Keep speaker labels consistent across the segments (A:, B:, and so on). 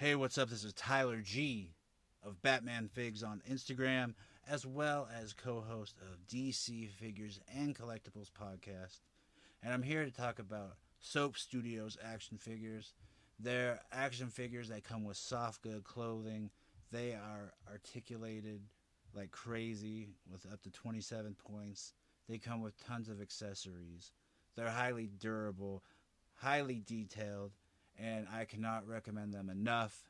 A: Hey, what's up? This is Tyler G of Batman Figs on Instagram, as well as co host of DC Figures and Collectibles podcast. And I'm here to talk about Soap Studios action figures. They're action figures that come with soft good clothing. They are articulated like crazy with up to 27 points. They come with tons of accessories. They're highly durable, highly detailed, and I cannot recommend them enough.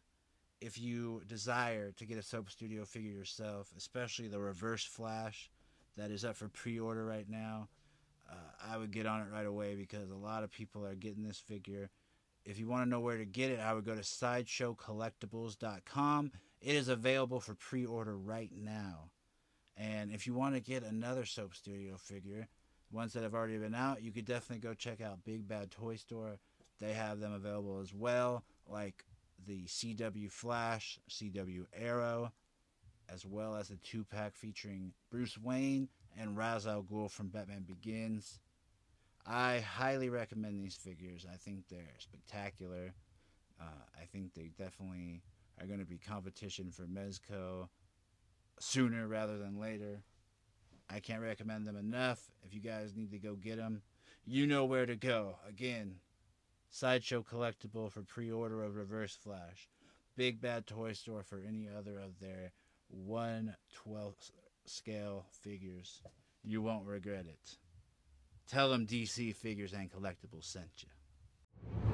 A: If you desire to get a Soap Studio figure yourself, especially the Reverse Flash that is up for pre order right now, uh, I would get on it right away because a lot of people are getting this figure. If you want to know where to get it, I would go to sideshowcollectibles.com. It is available for pre order right now. And if you want to get another Soap Studio figure, ones that have already been out, you could definitely go check out Big Bad Toy Store. They have them available as well, like the CW Flash, CW Arrow, as well as the two pack featuring Bruce Wayne and Ra's al Ghul from Batman Begins. I highly recommend these figures. I think they're spectacular. Uh, I think they definitely are going to be competition for Mezco sooner rather than later. I can't recommend them enough. If you guys need to go get them, you know where to go. Again, Sideshow Collectible for pre order of Reverse Flash, Big Bad Toy Store for any other of their 1 12th scale figures. You won't regret it. Tell them DC Figures and Collectibles sent you.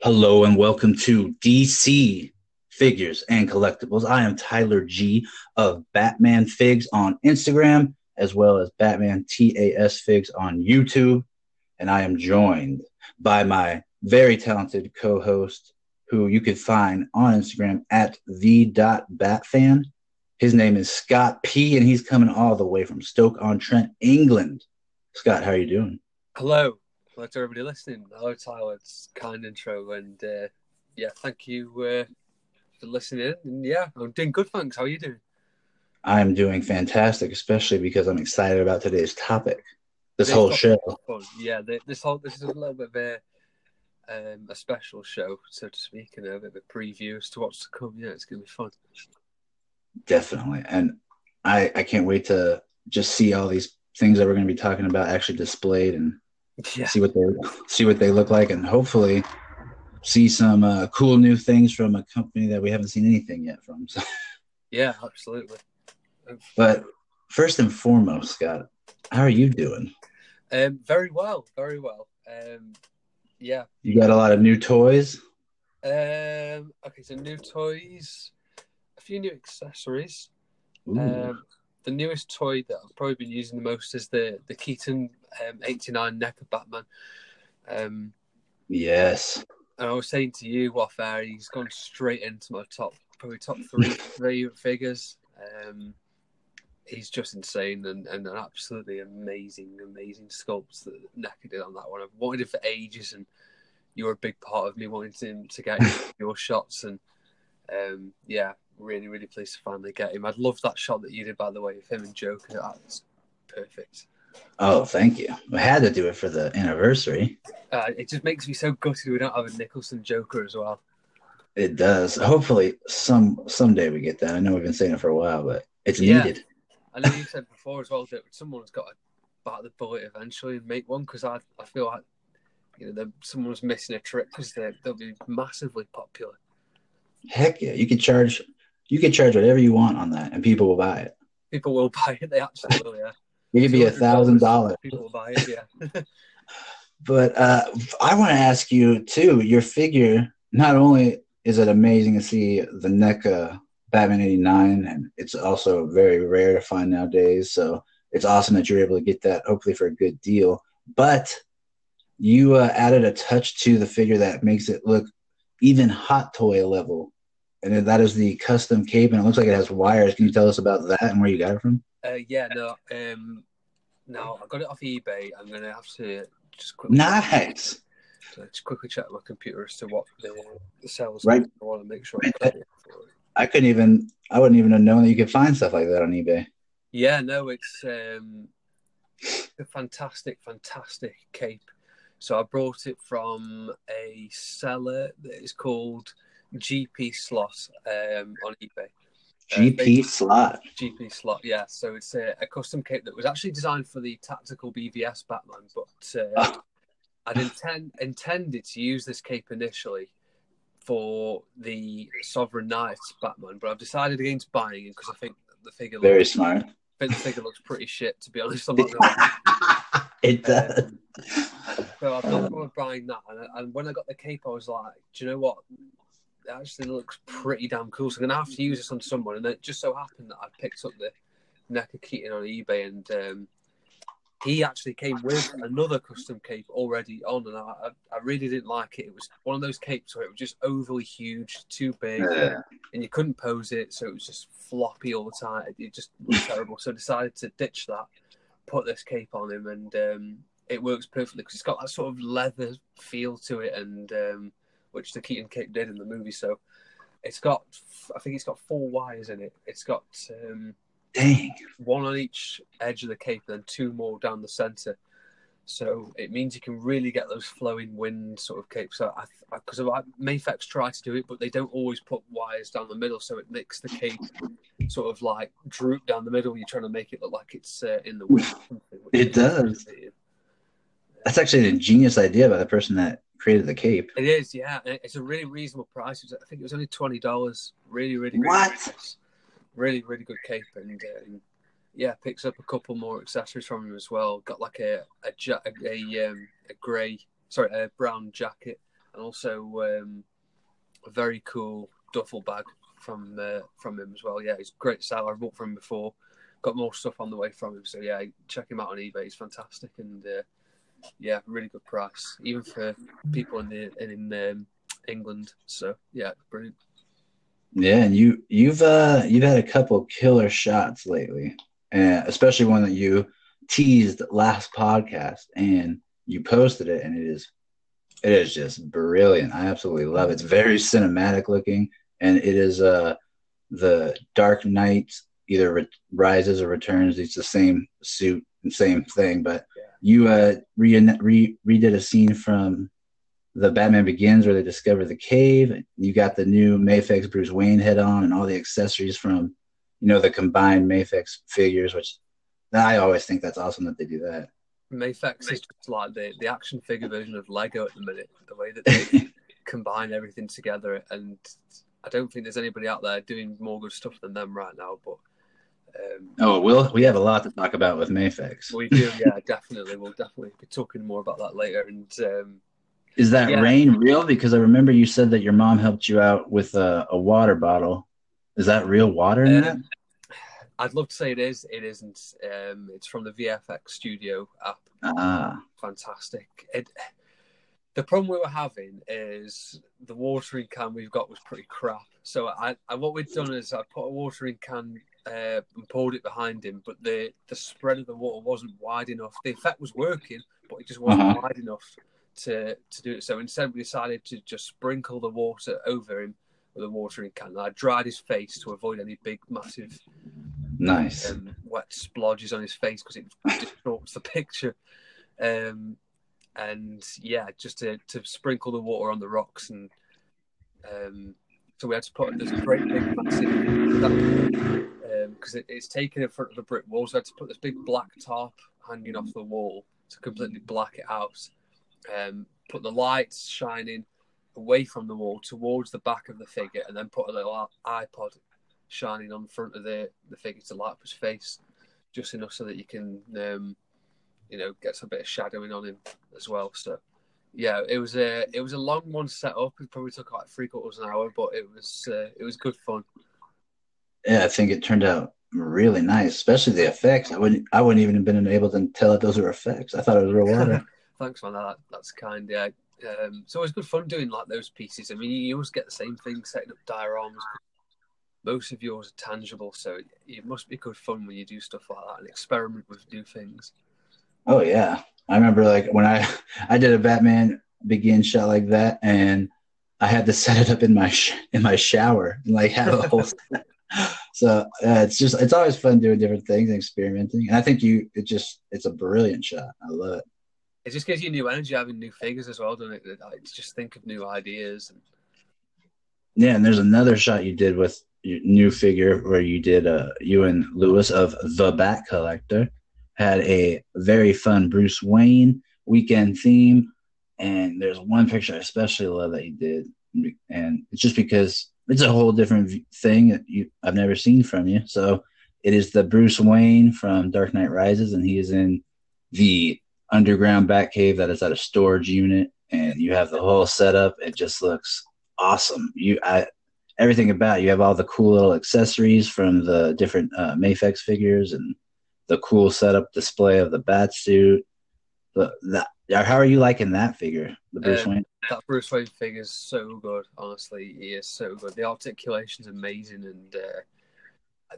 A: Hello and welcome to DC Figures and Collectibles. I am Tyler G of Batman Figs on Instagram, as well as Batman TAS Figs on YouTube. And I am joined by my very talented co host, who you can find on Instagram at the.batfan. His name is Scott P, and he's coming all the way from Stoke on Trent, England. Scott, how are you doing?
B: Hello. Hello to everybody listening. Hello, Tyler. It's kind intro, and uh, yeah, thank you uh, for listening. And yeah, I'm doing good. Thanks. How are you doing?
A: I'm doing fantastic, especially because I'm excited about today's topic. This whole show.
B: Yeah, this whole this is a little bit of a um, a special show, so to speak, and a bit of a preview as to what's to come. Yeah, it's gonna be fun.
A: Definitely, and I I can't wait to just see all these things that we're going to be talking about actually displayed and
B: Yeah,
A: see what they see what they look like, and hopefully see some uh, cool new things from a company that we haven't seen anything yet from. So,
B: yeah, absolutely.
A: but first and foremost, Scott, how are you doing?
B: Um, very well, very well. Um, yeah.
A: You got a lot of new toys.
B: Um, okay, so new toys, a few new accessories.
A: Ooh.
B: Um, the newest toy that I've probably been using the most is the the Keaton um, 89 NECA Batman. Um,
A: yes.
B: and I was saying to you off air, he's gone straight into my top, probably top three three figures. Um, he's just insane and, and an absolutely amazing, amazing sculpt that NECA did on that one. I've wanted it for ages, and you were a big part of me wanting to, to get your shots. And um, yeah, really, really pleased to finally get him. I'd love that shot that you did, by the way, of him and Joker. That's perfect.
A: Oh, thank you. We had to do it for the anniversary.
B: Uh, it just makes me so gutted we don't have a Nicholson Joker as well.
A: It does. Hopefully, some someday we get that. I know we've been saying it for a while, but it's
B: Yeah.
A: needed.
B: I know you said before as well that someone's got to bite the bullet eventually and make one because I, I feel like you know someone's missing a trick because they'll be massively popular.
A: Heck yeah, you could charge. You could charge whatever you want on that, and people will buy it.
B: People will buy it. They actually will. Yeah,
A: It could be a thousand dollars.
B: People will buy it. Yeah.
A: But uh, I want to ask you too. Your figure. Not only is it amazing to see the NECA Batman '89, and it's also very rare to find nowadays. So it's awesome that you're able to get that, hopefully for a good deal. But you uh, added a touch to the figure that makes it look even hot toy level, and that is the custom cape, and it looks like it has wires. Can you tell us about that and where you got it from?
B: Uh, yeah. No. Um. No, I got it off eBay. I'm gonna have to just quickly.
A: Nice.
B: Just quickly check my computer as to what the, the sales.
A: Right.
B: I want to make sure.
A: Right.
B: I'm for it.
A: I couldn't even. I wouldn't even have known that you could find stuff like that on eBay.
B: Yeah, no, it's um, a fantastic, fantastic cape. So I brought it from a seller that is called GP Slot um, on eBay. Uh,
A: GP slot.
B: GP slot, yeah. So it's a, a custom cape that was actually designed for the tactical BVS Batman, but uh, I'd intend intended to use this cape initially for the Sovereign Knights Batman, but I've decided against buying it because I think the figure
A: Very
B: looks,
A: smart.
B: I think the figure looks pretty shit. To be honest, I'm not gonna
A: it does.
B: So I've not gone buying that, and, and when I got the cape, I was like, do you know what? It actually looks pretty damn cool. So I'm gonna have to use this on someone, and it just so happened that I picked up the NECA Keaton on eBay, and um, he actually came with another custom cape already on, and I, I, I really didn't like it. It was one of those capes where it was just overly huge, too big,
A: Yeah.
B: and you couldn't pose it, so it was just floppy all the time. It, it just looked terrible. So I decided to ditch that, put this cape on him, and um, it works perfectly because it's got that sort of leather feel to it, and um, which the Keaton cape did in the movie. So it's got, I think it's got four wires in it. It's got um,
A: Dang.
B: one on each edge of the cape, and then two more down the center. So it means you can really get those flowing wind sort of capes. So I, because Mafex try to do it, but they don't always put wires down the middle, so it makes the cape sort of like droop down the middle. You're trying to make it look like it's uh, in the wind. or something, which
A: It does. That's actually an ingenious idea by the person that created the cape.
B: It is, yeah. It's a really reasonable price. I think it was only twenty dollars. Really, really good.
A: What?
B: price. Really, really good cape, and um, yeah, picks up a couple more accessories from him as well. Got like a a ja- a, a, um, a grey, sorry, a brown jacket, and also um, a very cool duffel bag from uh, from him as well. Yeah, he's a great seller. I've bought from him before. Got more stuff on the way from him, so yeah, check him out on eBay. He's fantastic, and uh, yeah, really good price, even for people in the in um, England. So yeah, brilliant.
A: Yeah, and you you've uh you've had a couple killer shots lately, and especially one that you teased last podcast, and you posted it, and it is it is just brilliant. I absolutely love it. It's very cinematic looking, and it is uh the Dark Knight either re- rises or returns. It's the same suit and same thing, but. You uh re- re- redid a scene from the Batman Begins where they discover the cave. You got the new Mafex Bruce Wayne head on and all the accessories from, you know, the combined Mafex figures, which I always think that's awesome that they do that.
B: Mafex is just like the, the action figure version of Lego at the minute. The way that they combine everything together, and I don't think there's anybody out there doing more good stuff than them right now. But um,
A: Oh, Will, we have a lot to talk about with Mafex.
B: we do, yeah, definitely. We'll definitely be talking more about that later. And um,
A: Is that
B: Yeah.
A: rain real? Because I remember you said that your mom helped you out with a, a water bottle. Is that real water in that?
B: Um, I'd love to say it is. It isn't. Um, it's from the VFX Studio app.
A: Ah,
B: fantastic. It, the problem we were having is the watering can we've got was pretty crap. So I, I what we'd done is I put a watering can uh, and pulled it behind him, but the the spread of the water wasn't wide enough. The effect was working, but it just wasn't
A: Uh-huh.
B: wide enough to to do it. So instead, we decided to just sprinkle the water over him with a watering can. And I dried his face to avoid any big, massive
A: nice.
B: um, wet splodges on his face because it distorts the picture. Um, and yeah, just to, to sprinkle the water on the rocks, and um, so we had to put this great big massive because it, it's taken in front of the brick wall. So I had to put this big black tarp hanging off the wall to completely black it out. Um, put the lights shining away from the wall towards the back of the figure, and then put a little iPod shining on the front of the, the figure to light up his face, just enough so that you can, um, you know, get some bit of shadowing on him as well. So, yeah, it was a it was a long one set up. It probably took like three quarters of an hour, but it was uh, it was good fun.
A: Yeah, I think it turned out really nice, especially the effects. I wouldn't, I wouldn't even have been able to tell that those were effects. I thought it was real water.
B: Thanks, man. That, that's kind. Yeah, um, it's always good fun doing like those pieces. I mean, you always get the same thing setting up dioramas. Most of yours are tangible, so it, it must be good fun when you do stuff like that and experiment with new things.
A: Oh yeah, I remember like when I I did a Batman begin shot like that, and I had to set it up in my sh- in my shower and like have a whole. so uh, it's just it's always fun doing different things and experimenting. And I think you it just it's a brilliant shot. I love it.
B: It just gives you new energy having new figures as well, doesn't it? Like, just think of new ideas. And...
A: Yeah, and there's another shot you did with your new figure where you did uh you and Lewis of the Bat Collector had a very fun Bruce Wayne weekend theme. And there's one picture I especially love that you did, and it's just because it's a whole different thing that you I've never seen from you. So it is the Bruce Wayne from Dark Knight Rises, and he is in the underground Batcave that is at a storage unit, and you have the whole setup. It just looks awesome. You, I, everything about you have all the cool little accessories from the different uh, Mafex figures and the cool setup display of the bat suit. The, that, how are you liking that figure, the Bruce um, Wayne?
B: That Bruce Wayne figure is so good. Honestly, he is so good. The articulation's amazing, and uh,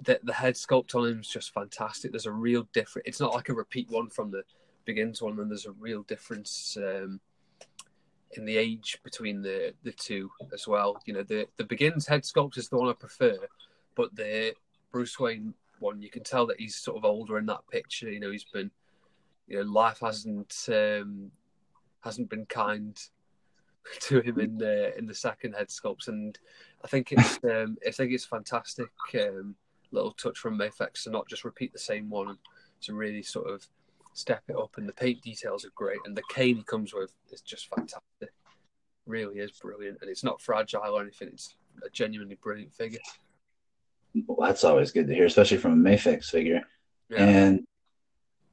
B: the the head sculpt on him is just fantastic. There's a real difference. It's not like a repeat one from the begins one, and there's a real difference um, in the age between the the two as well. You know, the the begins head sculpt is the one I prefer, but the Bruce Wayne one, you can tell that he's sort of older in that picture. You know, he's been, you know, life hasn't um, hasn't been kind to him in the in the second head sculpts, and I think it's um, I think it's fantastic um, little touch from Mafex to not just repeat the same one, to really sort of step it up. And the paint details are great, and the cane he comes with is just fantastic. Really is brilliant, and it's not fragile or anything. It's a genuinely brilliant figure
A: well, that's always good to hear, especially from a Mafex figure. Yeah. And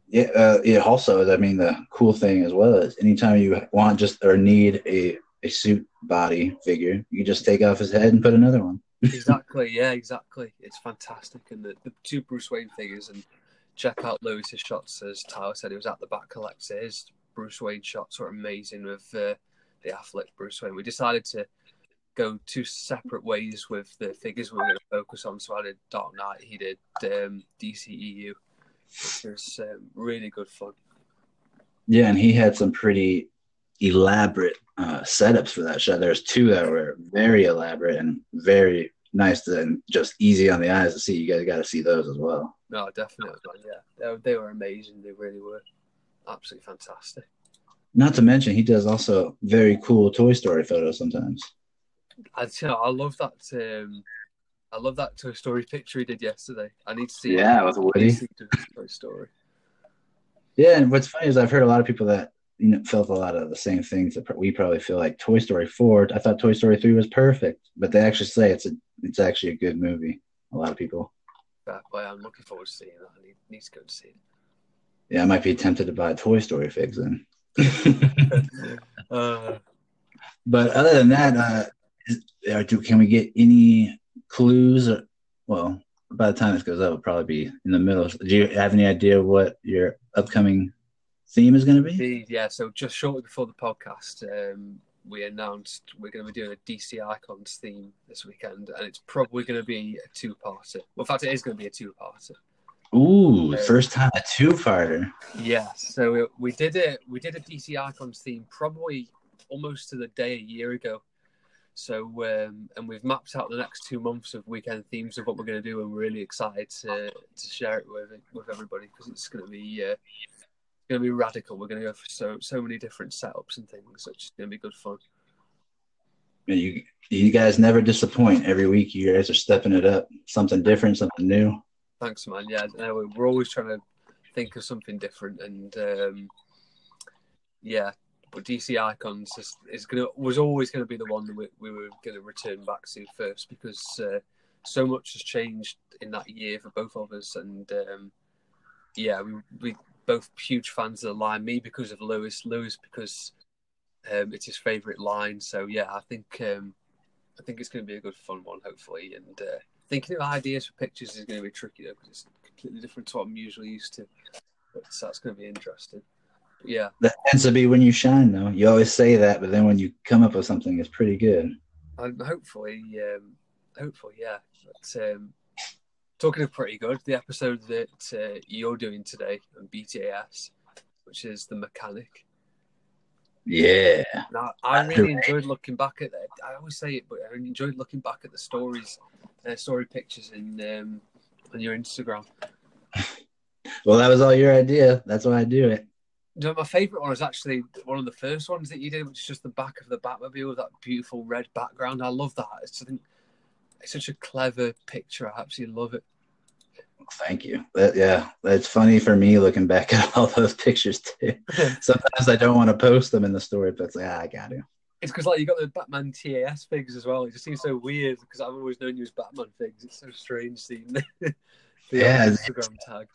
A: yeah, uh, it also, I mean, the cool thing as well is anytime you want just or need a, a suit body figure, you just take off his head and put another one.
B: exactly. Yeah, exactly. It's fantastic. And the, the two Bruce Wayne figures, and check out Lewis's shots, as Tyler said, he was at the Bat Collector. His Bruce Wayne shots were amazing with uh, the Affleck Bruce Wayne. We decided to go two separate ways with the figures we were going to focus on. So I did Dark Knight, he did um, DCEU, was um, really good fun.
A: Yeah, and he had some pretty elaborate uh, setups for that shot. There's two that were very elaborate and very nice to, and just easy on the eyes to see. You guys got to see those as well.
B: No, definitely, yeah, they, they were amazing. They really were absolutely fantastic.
A: Not to mention, he does also very cool Toy Story photos sometimes.
B: I, you know, I love that. Um, I love that Toy Story picture he did yesterday. I need to see. It.
A: Yeah, it. with Woody.
B: Toy Story.
A: Yeah, and what's funny is I've heard a lot of people that you know felt a lot of the same things that we probably feel like Toy Story four. I thought Toy Story three was perfect, but they actually say it's a it's actually a good movie. A lot of people.
B: That way, I'm looking forward to seeing that. I need, need to go to see it.
A: Yeah, I might be tempted to buy a Toy Story figs then. uh, but other than that, uh, or do can we get any clues? Or, well, by the time this goes up, it'll probably be in the middle. Do you have any idea what your upcoming theme is going to be?
B: Yeah, so just shortly before the podcast, um, we announced we're going to be doing a DC Icons theme this weekend, and it's probably going to be a two-parter. Well, in fact, it is going to be a two-parter.
A: Ooh, um, first time a two-parter.
B: Yeah, so we, we did it. We did a DC Icons theme probably almost to the day a year ago. So, um, and we've mapped out the next two months of weekend themes of what we're going to do, and we're really excited to to share it with with everybody because it's going to be uh, going to be radical. We're going to go for so so many different setups and things, so it's going to be good fun.
A: You you guys never disappoint. Every week, you guys are stepping it up, something different, something new.
B: Thanks, man. Yeah, we're always trying to think of something different, and um, yeah, but DC Icons is, is gonna was always going to be the one that we, we were going to return back to first because uh, so much has changed in that year for both of us, and um, yeah, we we both huge fans of the line. Me because of Lewis, Lewis because um, it's his favourite line. So yeah, I think um, I think it's going to be a good fun one, hopefully. And uh, thinking of ideas for pictures is going to be tricky though because it's completely different to what I'm usually used to. But that's going to be interesting. Yeah.
A: That tends to be when you shine, though. You always say that, but then when you come up with something, it's pretty good.
B: And hopefully, um, hopefully, yeah. But, um, talking of pretty good, the episode that uh, you're doing today on BTAS, which is the mechanic.
A: Yeah.
B: Now, I really enjoyed looking back at that. I always say it, but I enjoyed looking back at the stories, uh, story pictures in um, on your Instagram.
A: Well, that was all your idea. That's why I do it.
B: You know, my favourite one is actually one of the first ones that you did, which is just the back of the Batmobile with that beautiful red background. I love that. It's, something, it's such a clever picture. I absolutely love it.
A: Thank you. That, yeah, it's funny for me looking back at all those pictures too. Sometimes I don't want to post them in the story, but it's like, ah, I got to.
B: It's because like you got the Batman TAS figs as well. It just seems so weird because I've always known you as Batman figs. It's so strange seeing the, the
A: Yeah,
B: Instagram tag.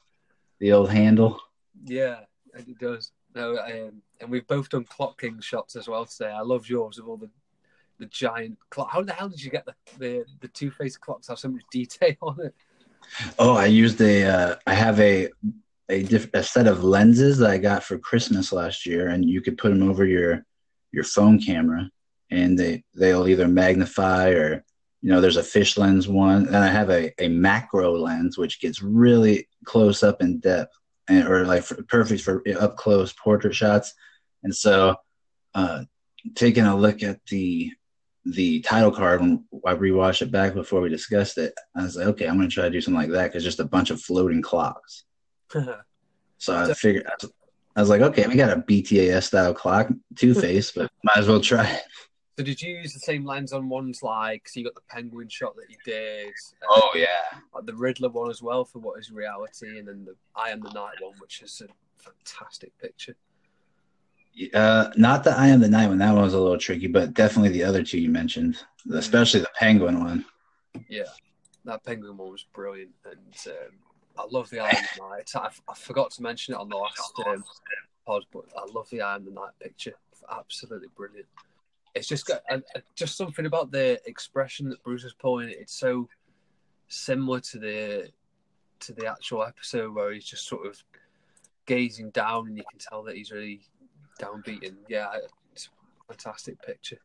A: The old handle.
B: Yeah, it does. No, um, and we've both done Clock King shots as well today. I love yours with all the the giant clock. How the hell did you get the the, the two faced clocks have so much detail on it?
A: Oh, I used a. Uh, I have a a, diff- a set of lenses that I got for Christmas last year, and you could put them over your your phone camera, and they they'll either magnify or you know there's a fish lens one, and I have a a macro lens which gets really close up in depth, and or like for, perfect for up close portrait shots, and so uh, taking a look at the the title card when I rewatched it back before we discussed it, I was like, okay, I'm going to try to do something like that because just a bunch of floating clocks. So I figured, I was like, okay, we got a BTAS style clock, Two Face, but might as well try it.
B: So did you use the same lens on ones like? So you got the penguin shot that you did. uh,
A: Oh yeah,
B: like the Riddler one as well for what is reality, and then the I Am the Night one, which is a fantastic picture.
A: uh, not the I Am the Night one. That one was a little tricky, but definitely the other two you mentioned, especially the Penguin one.
B: Yeah, that penguin one was brilliant, and um, I love the I Am the Night. I, I forgot to mention it on the last um, pod, but I love the I Am the Night picture. Absolutely brilliant. It's just got uh, just something about the expression that Bruce is pulling. It's so similar to the to the actual episode where he's just sort of gazing down, and you can tell that he's really downbeaten. Yeah, it's a fantastic picture.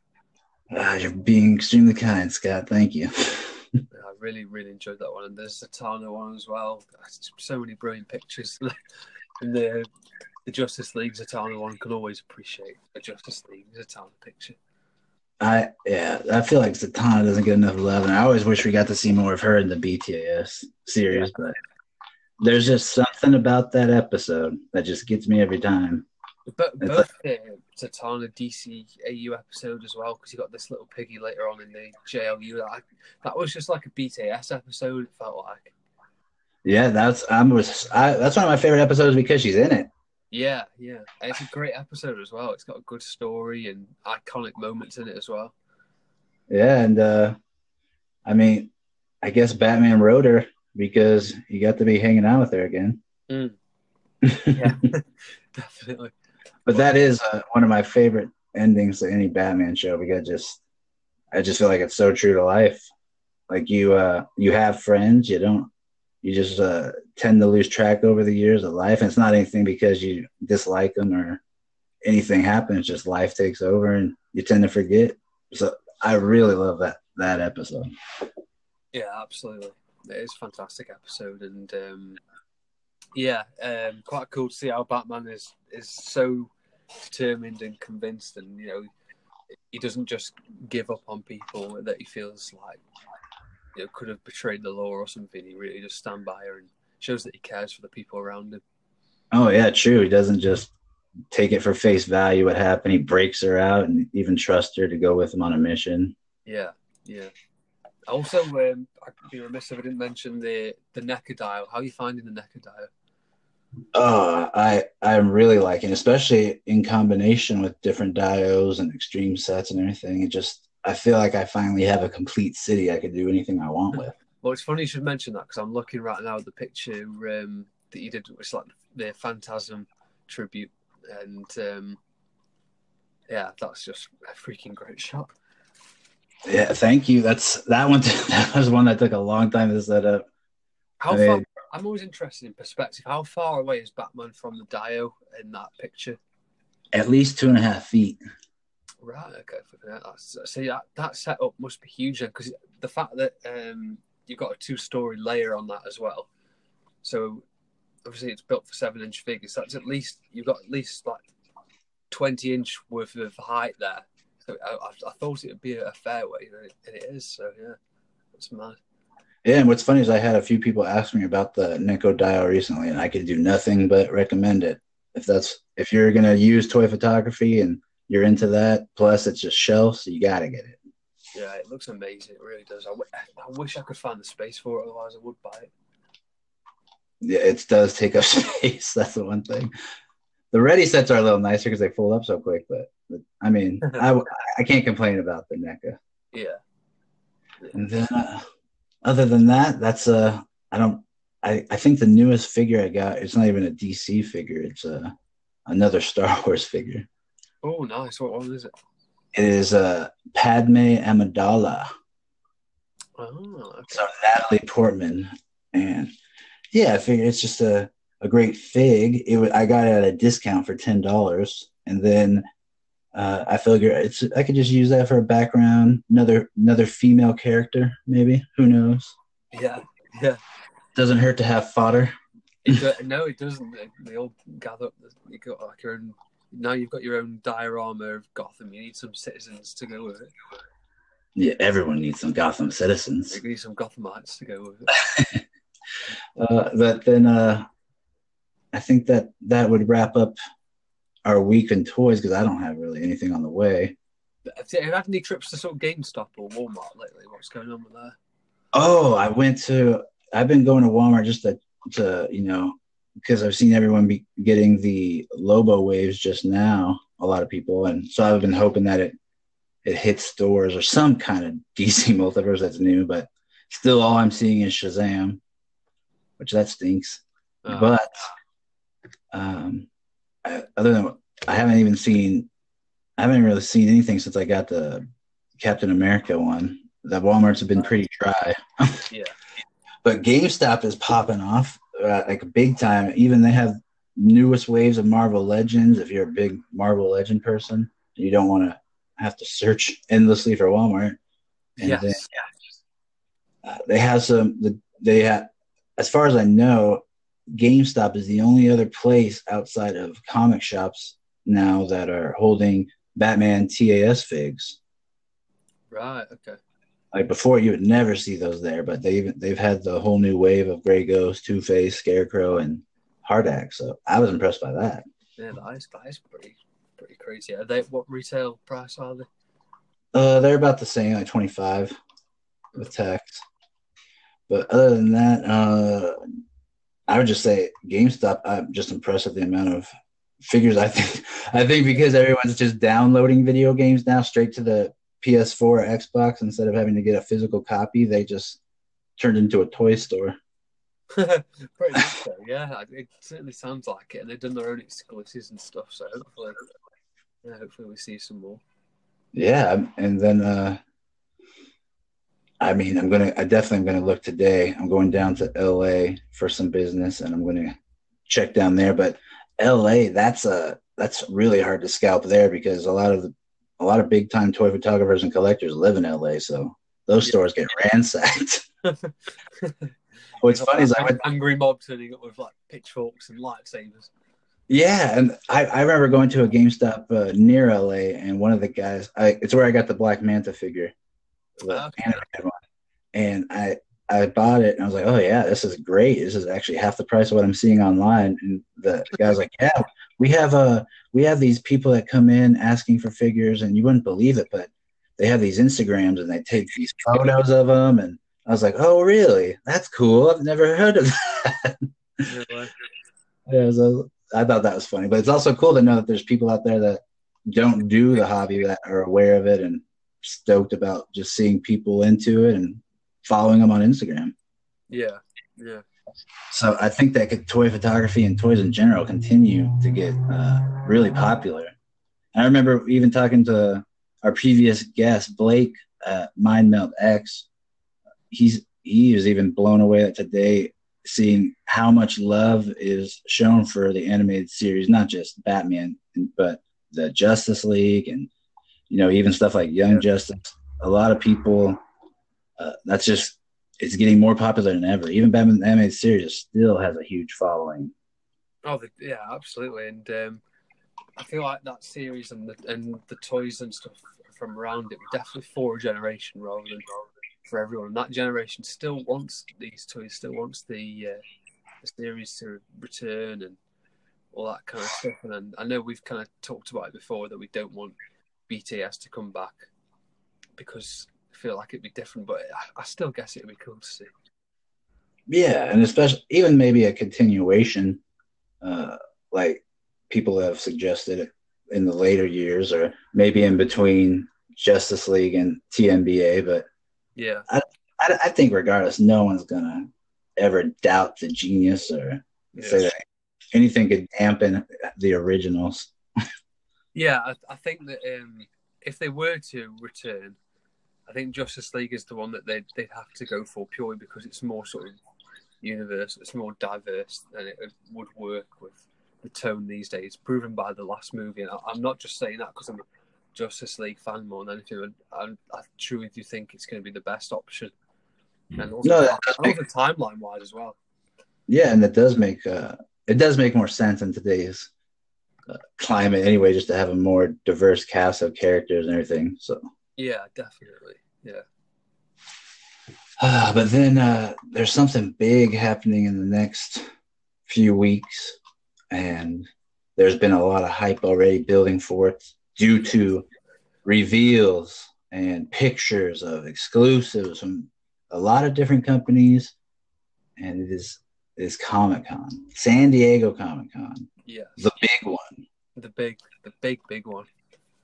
A: Ah, you're being extremely kind, Scott. Thank you.
B: I really, really enjoyed that one. And there's the Tana one as well. So many brilliant pictures. and the the Justice League Zatanna one can always appreciate a Justice League Zatanna picture.
A: I yeah, I feel like Zatanna doesn't get enough love, and I always wish we got to see more of her in the BTS series. But there's just something about that episode that just gets me every time.
B: But
A: It's
B: both the Zatanna DC AU episode as well, because you got this little piggy later on in the JLU. That, that was just like a BTS episode. It felt like.
A: Yeah, that's I'm was I, that's one of my favorite episodes because she's in it.
B: Yeah, yeah. It's a great episode as well. It's got a good story and iconic moments in it as well.
A: Yeah, and uh I mean, I guess Batman wrote her because he got to be hanging out with her again.
B: Mm. Yeah, definitely.
A: But that is uh, one of my favorite endings to any Batman show because just I just feel like it's so true to life. Like you uh you have friends, you don't you just uh tend to lose track over the years of life. And it's not anything because you dislike them or anything happens, just life takes over and you tend to forget. So I really love that that episode.
B: Yeah, absolutely. It is a fantastic episode, and um, yeah, um, quite cool to see how Batman is is so determined and convinced, and you know, he doesn't just give up on people that he feels like you know could have betrayed the law or something. He really just stand by her and shows that he cares for the people around him.
A: Oh yeah, true. He doesn't just take it for face value what happened. He breaks her out and even trusts her to go with him on a mission.
B: Yeah, yeah. Also, um, I'd be remiss if I didn't mention the the NECA dial. How are you finding the NECA dial?
A: Oh, I I'm really liking, especially in combination with different dios and extreme sets and everything. It just I feel like I finally have a complete city. I could do anything I want with.
B: Well, it's funny you should mention that because I'm looking right now at the picture um, that you did. It's like the Phantasm tribute, and um, yeah, that's just a freaking great shot.
A: Yeah, thank you. That's that one. That was one that took a long time to set up.
B: How
A: I mean-
B: far? I'm always interested in perspective. How far away is Batman from the Dio in that picture?
A: At least two and a half feet.
B: Right. Okay. see, that that setup must be huge then, because the fact that um, you've got a two-story layer on that as well. So obviously it's built for seven-inch figures. That's at least you've got at least like twenty inch worth of height there. So I, I, thought it would be a fair weight, and it, and it is. So yeah, it's mad.
A: Yeah, and what's funny is I had a few people ask me about the NECA dial recently, and I could do nothing but recommend it. If that's if you're gonna use toy photography and you're into that, plus it's just shelves, so you gotta get it.
B: Yeah, it looks amazing. It really does. I, w- I wish I could find the space for it. Otherwise, I would buy it.
A: Yeah, it does take up space. That's the one thing. The ready sets are a little nicer because they fold up so quick, but, but I mean, I, I can't complain about the NECA.
B: Yeah.
A: And then, uh, other than that, that's uh, I don't, I, I think the newest figure I got, it's not even a DC figure. It's uh, another Star Wars figure.
B: Oh, nice. What one is it?
A: It is uh, Padme Amidala.
B: Oh, okay.
A: So Natalie Portman, and yeah, I figure it's just a, a great fig. It wa- I got it at a discount for ten dollars, and then uh, I figure it's I could just use that for a background, another another female character, maybe. Who knows?
B: Yeah. Yeah.
A: Doesn't hurt to have fodder.
B: It do, no, it doesn't. They, all gather up. You got like your own. Now you've got your own diorama of Gotham. You need some citizens to go with it.
A: Yeah, everyone needs some Gotham citizens.
B: You need some Gothamites to go with it.
A: Uh, but then uh, I think that that would wrap up our week in toys because I don't have really anything on the way.
B: Have you had any trips to sort of GameStop or Walmart lately? What's going on with there?
A: Oh, I went to. I've been going to Walmart just to, to you know, because I've seen everyone be getting the Lobo waves just now. A lot of people, and so I've been hoping that it it hits stores or some kind of DC multiverse that's new. But still, all I'm seeing is Shazam, which that stinks.
B: Uh,
A: but um, I, other than I haven't even seen, I haven't really seen anything since I got the Captain America one. The WalMarts have been pretty dry.
B: yeah,
A: But GameStop is popping off uh, like big time. Even they have newest waves of Marvel Legends. If you're a big Marvel Legend person, you don't want to have to search endlessly for Walmart. And
B: yes,
A: then, uh, they have some. The, they have, as far as I know, GameStop is the only other place outside of comic shops now that are holding Batman TAS figs.
B: right, okay.
A: Like before, you would never see those there, but they've they've had the whole new wave of Grey Ghost, Two Face, Scarecrow, and HARDAC. So I was impressed by that.
B: Yeah, that is that is pretty pretty crazy. Are they what retail price are they?
A: Uh, they're about the same, like twenty five with tax. But other than that, uh, I would just say GameStop. I'm just impressed with the amount of figures. I think I think because everyone's just downloading video games now straight to the PS4 or Xbox instead of having to get a physical copy, they just turned into a toy store.
B: Pretty much so, yeah. It certainly sounds like it, and they've done their own exclusives and stuff. So hopefully, yeah, hopefully we see some more.
A: Yeah, and then uh I mean, I'm gonna, I definitely am gonna look today. I'm going down to LA for some business, and I'm gonna check down there. But LA, that's a that's really hard to scalp there because a lot of the, a lot of big time toy photographers and collectors live in LA, so those
B: Yeah.
A: stores get ransacked. What's funny is I went,
B: angry mob turning up with like pitchforks and lightsabers.
A: Yeah, and I, I remember going to a GameStop uh, near LA, and one of the guys, I, it's where I got the Black Manta figure,
B: Okay.
A: one, and I I bought it, and I was like, oh yeah, this is great. This is actually half the price of what I'm seeing online. And the guy's like, yeah, we have uh we have these people that come in asking for figures, and you wouldn't believe it, but they have these Instagrams, and they take these photos of them, and I was like, oh really? That's cool. I've never heard of that. Yeah, so I thought that was funny, but it's also cool to know that there's people out there that don't do the hobby that are aware of it and stoked about just seeing people into it and following them on Instagram.
B: Yeah, yeah,
A: So I think that could, toy photography and toys in general continue to get uh, really popular. And I remember even talking to our previous guest, Blake, uh, Mind Melt X. He's he was even blown away that today seeing how much love is shown for the animated series, not just Batman, but the Justice League and you know even stuff like Young. Justice. A lot of people. Uh, that's just it's getting more popular than ever. Even Batman the animated series still has a huge following.
B: Oh, the, yeah, absolutely. And um, I feel like that series and the and the toys and stuff from around it were definitely for a generation rather than for everyone. And that generation still wants these toys, still wants the uh, the series to return and all that kind of stuff. And, and I know we've kind of talked about it before that we don't want BTS to come back because feel like it'd be different, but I, I still guess it'd be cool to see.
A: Yeah, and especially even maybe a continuation, uh, like people have suggested in the later years, or maybe in between Justice League and TNBA. But
B: Yeah,
A: I, I think regardless, no one's gonna ever doubt the genius or say that anything could dampen the originals.
B: Yeah, I, I think that um, if they were to return, I think Justice League is the one that they'd, they'd have to go for purely because it's more sort of universal, it's more diverse, and it would work with the tone these days, proven by the last movie. And I, I'm not just saying that because I'm a Justice League fan more than anything. I, I truly do think it's going to be the best option. And also,
A: No, that does
B: also timeline wise as well.
A: Yeah, and it does make uh, it does make more sense in today's uh, climate anyway, just to have a more diverse cast of characters and everything. So,
B: Yeah, definitely. Yeah.
A: uh, but then uh, there's something big happening in the next few weeks, and there's been a lot of hype already building for it due to reveals and pictures of exclusives from a lot of different companies, and it is it is Comic Con, San Diego Comic Con,
B: Yeah.
A: the big one,
B: The big, the big, big one.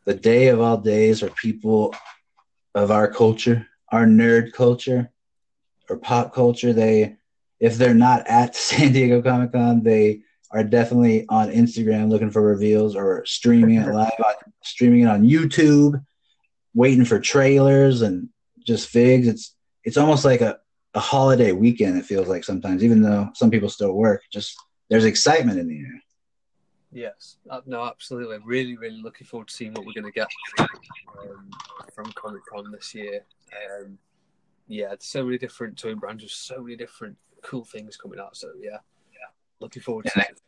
A: The day of all days, where people of our culture, our nerd culture, or pop culture, they if they're not at San Diego Comic Con, they are definitely on Instagram looking for reveals or streaming it live on streaming it on YouTube, waiting for trailers and just figs. It's it's almost like a, a holiday weekend, it feels like sometimes, even though some people still work, just there's excitement in the air.
B: Yes, uh, no, absolutely. Really, really looking forward to seeing what we're going to get um, from Comic Con this year. Um, yeah, so many different toy brands, with so many different cool things coming out. So yeah, yeah, looking forward to
A: And
B: it.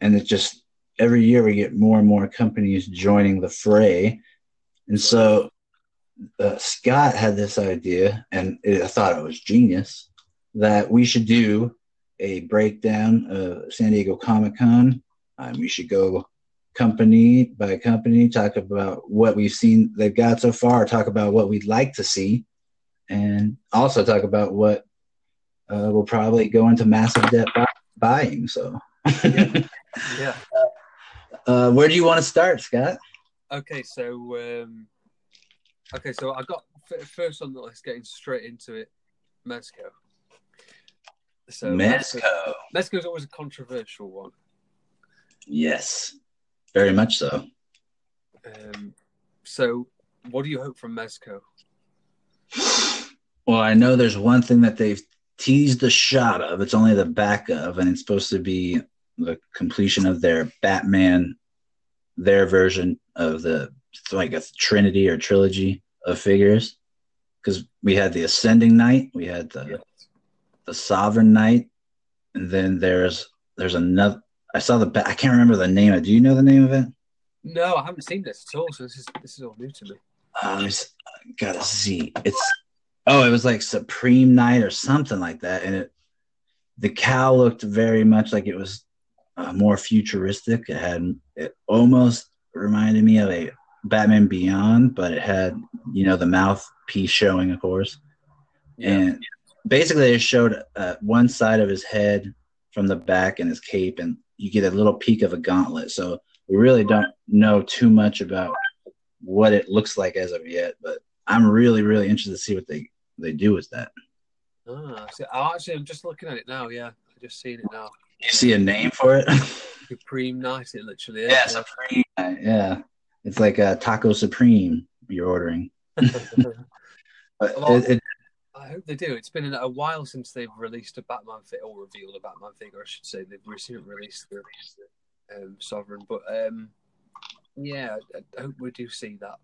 A: and it just every year we get more and more companies joining the fray and so uh, scott had this idea and it, i thought it was genius that we should do a breakdown of san diego comic-con um, we should go company by company talk about what we've seen they've got so far talk about what we'd like to see and also talk about what uh, will probably go into massive debt buy- buying so
B: Yeah.
A: Uh, where do you want to start, Scott?
B: Okay, so um, okay, so I got f- first on the list, getting straight into it, Mezco. So
A: Mezco.
B: is always a controversial one.
A: Yes, very much so.
B: Um, so, what do you hope from Mezco?
A: Well, I know there's one thing that they've teased the shot of. It's only the back of, and it's supposed to be the completion of their Batman, their version of the like a trinity or trilogy of figures. Because we had the Ascending Knight, we had the
B: Yes.
A: the Sovereign Knight, and then there's there's another. I saw the I can't remember the name. of it. Do you know the name of it?
B: No, I haven't seen this at all, so this is this is all new to me.
A: Uh, it's, gotta see. It's oh, it was like Supreme Knight or something like that, and it the cow looked very much like it was uh, more futuristic. It had it almost reminded me of a Batman Beyond, but it had you know the mouthpiece showing, of course, and basically it showed uh, one side of his head from the back and his cape, and you get a little peek of a gauntlet. So we really don't know too much about what it looks like as of yet, but I'm really, really interested to see what they they do with that.
B: Ah, so, oh, actually, I'm just looking at it now. Yeah, I just seen it now.
A: You see a name for it?
B: Supreme Knight, it literally is.
A: yeah, Supreme. Yeah, it's like a Taco Supreme you're ordering. But it, it,
B: I hope they do. It's been a while since they've released a Batman figure or revealed a Batman figure. I should say they've recently released the um, Sovereign, but um, yeah, I, hope we do see that.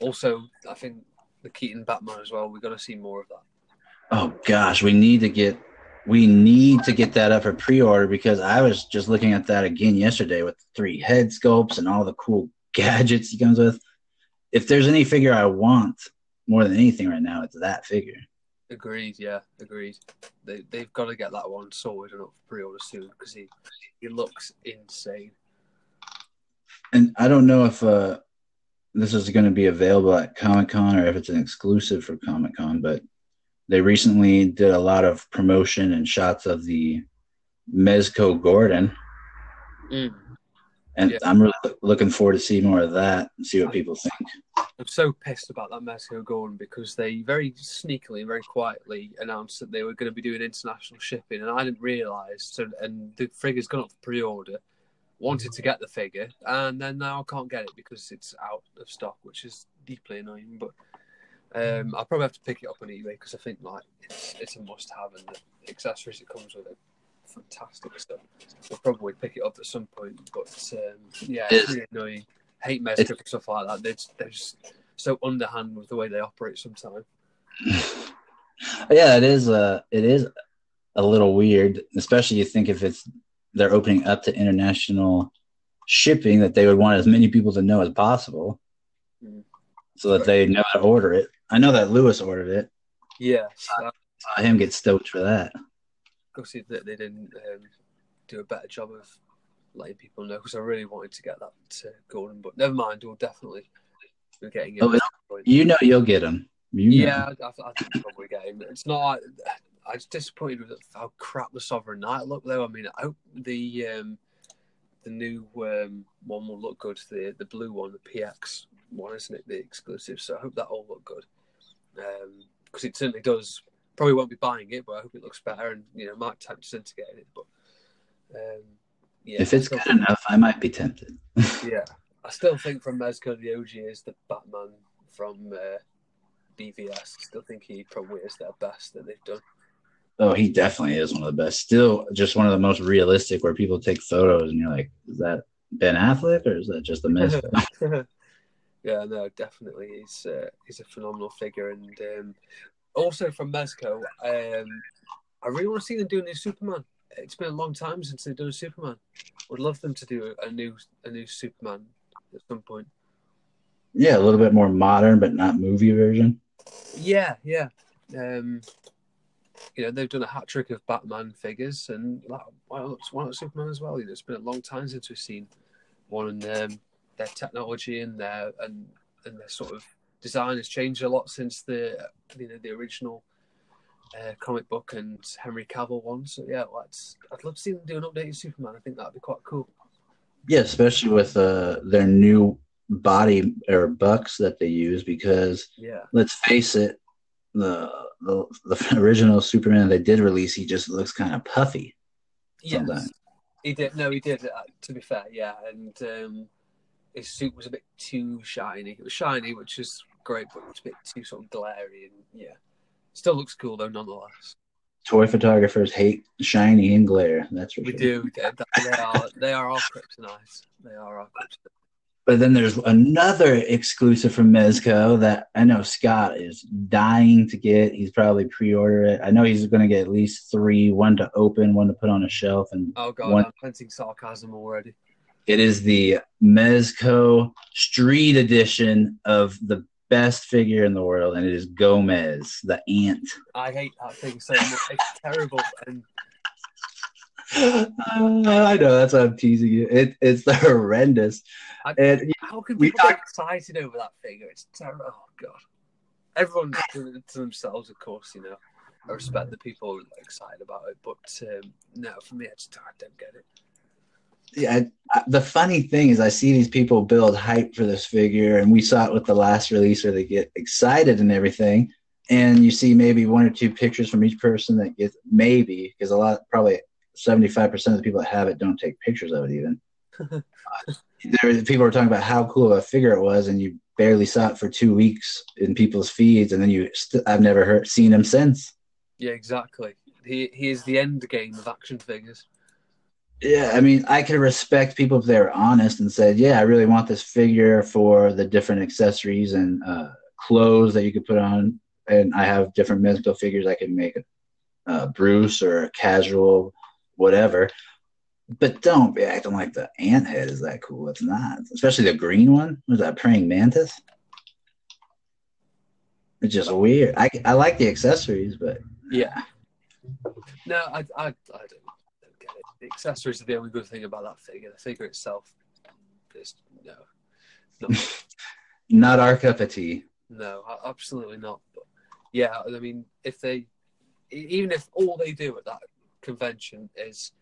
B: Also, I think the Keaton Batman as well. We're going to see more of that.
A: oh gosh, we need to get we need to get that up for pre-order because I was just looking at that again yesterday with three head sculpts and all the cool gadgets he comes with. If there's any figure I want more than anything right now, it's that figure.
B: Agreed. Yeah, agreed. They they've got to get that one sorted and up for pre-order soon because he he looks insane.
A: And I don't know if uh, this is going to be available at Comic Con or if it's an exclusive for Comic Con, but they recently did a lot of promotion and shots of the Mezco Gordon.
B: Mm.
A: And
B: Yeah.
A: I'm really looking forward to see more of that and see what people think.
B: I'm so pissed about that Mezco Gordon because they very sneakily and very quietly announced that they were going to be doing international shipping, and I didn't realise. So, and the figure's gone up for pre-order. Wanted to get the figure, and then now I can't get it because it's out of stock, which is deeply annoying. But um, I'll probably have to pick it up on eBay because I think like it's, it's a must-have, and the accessories it comes with are fantastic stuff. I'll probably pick it up at some point, but um, yeah, it's really annoying. Hate Mezco and stuff like that. They're just, they're just so underhand with the way they operate sometimes.
A: yeah, it is. Uh, it is a little weird, especially you think if it's they're opening up to international shipping, that they would want as many people to know as possible,
B: Mm.
A: so that they know how to order it. I know that Lewis ordered it.
B: Yeah, so
A: Saw him get stoked for that.
B: Gutted that they didn't um, do a better job of letting people know because I really wanted to get that to Gordon, but never mind. We'll definitely be getting it.
A: Oh,
B: at some point.
A: You know, you'll get him. You know.
B: Yeah, I, I think we'll probably get him. It's not. I was disappointed with how crap the Sovereign Knight looked, though. I mean, I hope the um, the new um, one will look good. The the blue one, the PX one, isn't it? The exclusive. So I hope that all look good because it certainly does. Probably won't be buying it, but I hope it looks better, and you know, might tempt us into getting it. But um, yeah,
A: if it's good enough, I might be tempted.
B: yeah, I still think from Mezco the OG is the Batman from uh, BVS. I still think he probably is their best that they've done.
A: Oh, he definitely is one of the best. Still, just one of the most realistic, where people take photos and you're like, is that Ben Affleck or is that just a miss?
B: yeah, no, definitely, he's uh, he's a phenomenal figure, and um, also from Mezco, um, I really want to see them do a new Superman. It's been a long time since they've done a Superman. Would love them to do a new a new Superman at some point.
A: yeah, a little bit more modern, but not movie version.
B: Yeah, yeah. Um, you know, they've done a hat trick of Batman figures, and why not, why not Superman as well? You know, it's been a long time since we've seen one, and um, their technology and their and and their sort of design has changed a lot since the you know the original uh, comic book and Henry Cavill one. So yeah, let's I'd love to see them do an updated Superman. I think that'd be quite cool.
A: Yeah, especially with uh, their new body or bucks that they use, because
B: Yeah,
A: let's face it, the the, the original Superman they did release, he just looks kind of puffy.
B: yes,
A: Sometimes.
B: he did. No, he did. Uh, to be fair, yeah, and um, his suit was a bit too shiny. It was shiny, which is great, but it's a bit too sort of glary, and yeah, still looks cool though, nonetheless.
A: Toy photographers hate shiny and glare. That's for
B: We
A: sure.
B: do. They, are. They are our kryptonite. They are our kryptonite.
A: But then there's another exclusive from Mezco that I know Scott is dying to get. He's probably pre-order it. I know he's going to get at least three: one to open, one to put on a shelf, and
B: Oh god,
A: One-
B: I'm sensing sarcasm already.
A: it is the Mezco Street Edition of the best figure in the world, and it is Gomez, the ant.
B: I hate that thing so much. It's terrible, and
A: I know that's why I'm teasing you. It, it's horrendous,
B: I,
A: and
B: how can
A: we
B: people get excited over that figure? It's terrible. Oh god, everyone's doing it to themselves, of course. You know, I respect the people excited about it, but um, no, for me, I just I don't get it.
A: Yeah, I, the funny thing is, I see these people build hype for this figure, and we saw it with the last release where they get excited and everything. And you see maybe one or two pictures from each person that gets maybe because a lot, probably seventy five percent of the people that have it don't take pictures of it even. there, people were talking about how cool of a figure it was, and you barely saw it for two weeks in people's feeds, and then you, st- I've never heard seen him since.
B: Yeah, exactly. He he is the end game of action figures.
A: Yeah, I mean, I could respect people if they were honest and said, "Yeah, I really want this figure for the different accessories and uh, clothes that you could put on." And I have different Mezco figures. I can make uh, Bruce or a casual whatever. But don't be acting like the ant head is that cool. It's not, especially the green one. Was that praying mantis? It's just weird. I, I like the accessories, but
B: Yeah. No, I, I, I don't. The accessories are the only good thing about that figure. The figure itself is no, no,
A: not our cup of tea.
B: no, absolutely not. But yeah, I mean, if they, even if all they do at that convention is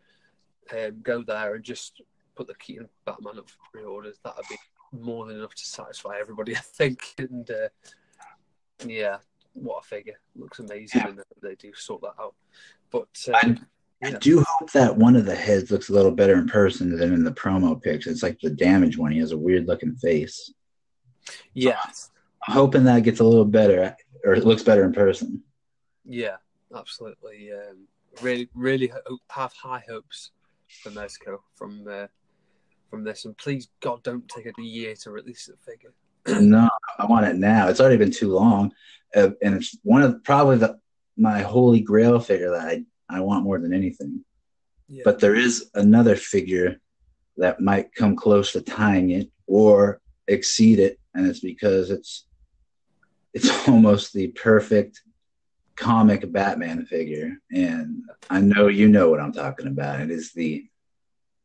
B: um, go there and just put the Keaton Batman up for pre-orders, that'd be more than enough to satisfy everybody, I think. And uh, yeah, what a figure! Looks amazing,
A: Yeah.
B: and they do sort that out. But um,
A: I do hope that one of the heads looks a little better in person than in the promo pics. It's like the damaged one. He has a weird looking face.
B: yeah,
A: I'm hoping that gets a little better or it looks better in person.
B: Yeah, absolutely. Um, really, really have high hopes for Mezco from uh, from this, and please God, don't take a year to release the figure.
A: no, I want it now. It's already been too long, uh, and it's one of probably the my holy grail figure that I I want more than anything.
B: Yeah,
A: But there is another figure that might come close to tying it or exceed it, and it's because it's it's almost the perfect comic Batman figure. And I know you know what I'm talking about. It is the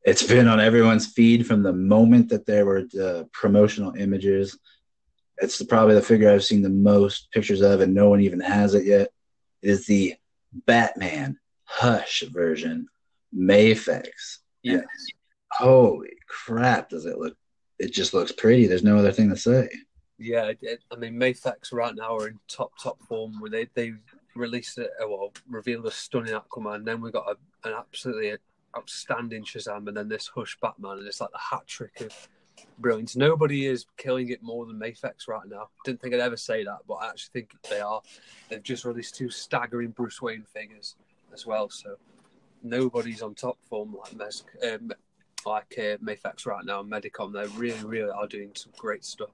A: it's been on everyone's feed from the moment that there were the promotional images. It's the, probably the figure I've seen the most pictures of, and no one even has it yet. It is the Batman Hush version, Mafex.
B: yes,
A: Holy crap, does it look? It just looks pretty. There's no other thing to say.
B: yeah. I mean, Mafex right now are in top top form. Where they they released it, uh, well, revealed a stunning Aquaman, and then we got a, an absolutely outstanding Shazam, and then this Hush Batman, and it's like the hat trick of brilliance. Nobody is killing it more than Mafex right now. Didn't think I'd ever say that, but I actually think they are. They've just released two staggering Bruce Wayne figures as well, so nobody's on top form like Mes- um, like uh, Mafex right now. Medicom, they really, really are doing some great stuff.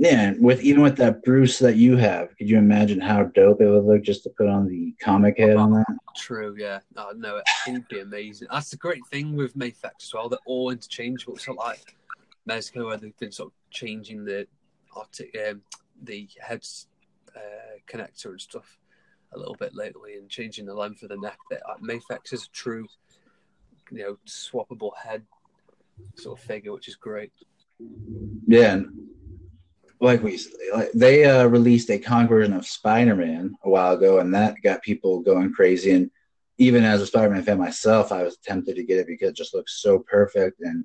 A: Yeah, with even with that Bruce that you have, could you imagine how dope it would look just to put on the comic head on that?
B: True, yeah. No, no, it would be amazing. That's the great thing with Mafex as well. They're all interchangeable. It's not like Mezco where they've been sort of changing the artic, um, the heads uh, connector and stuff a little bit lately and changing the length of the neck. That uh, Mafex is a true, you know, swappable head sort of figure, which is great.
A: Yeah, like we like they uh, released a comic version of Spider-Man a while ago, and that got people going crazy. And even as a Spider-Man fan myself, I was tempted to get it because it just looks so perfect. And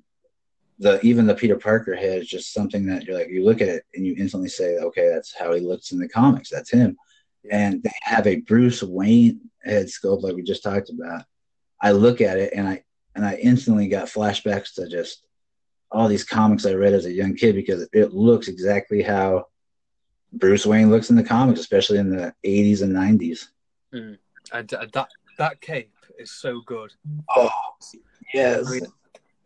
A: the even the Peter Parker head is just something that you're like you look at it and you instantly say, okay, that's how he looks in the comics. That's him. And they have a Bruce Wayne head sculpt like we just talked about. I look at it and I and I instantly got flashbacks to just all these comics I read as a young kid because it looks exactly how Bruce Wayne looks in the comics, especially in the 80s and 90s.
B: And uh, that that cape is so good.
A: Oh, yes.
B: I mean,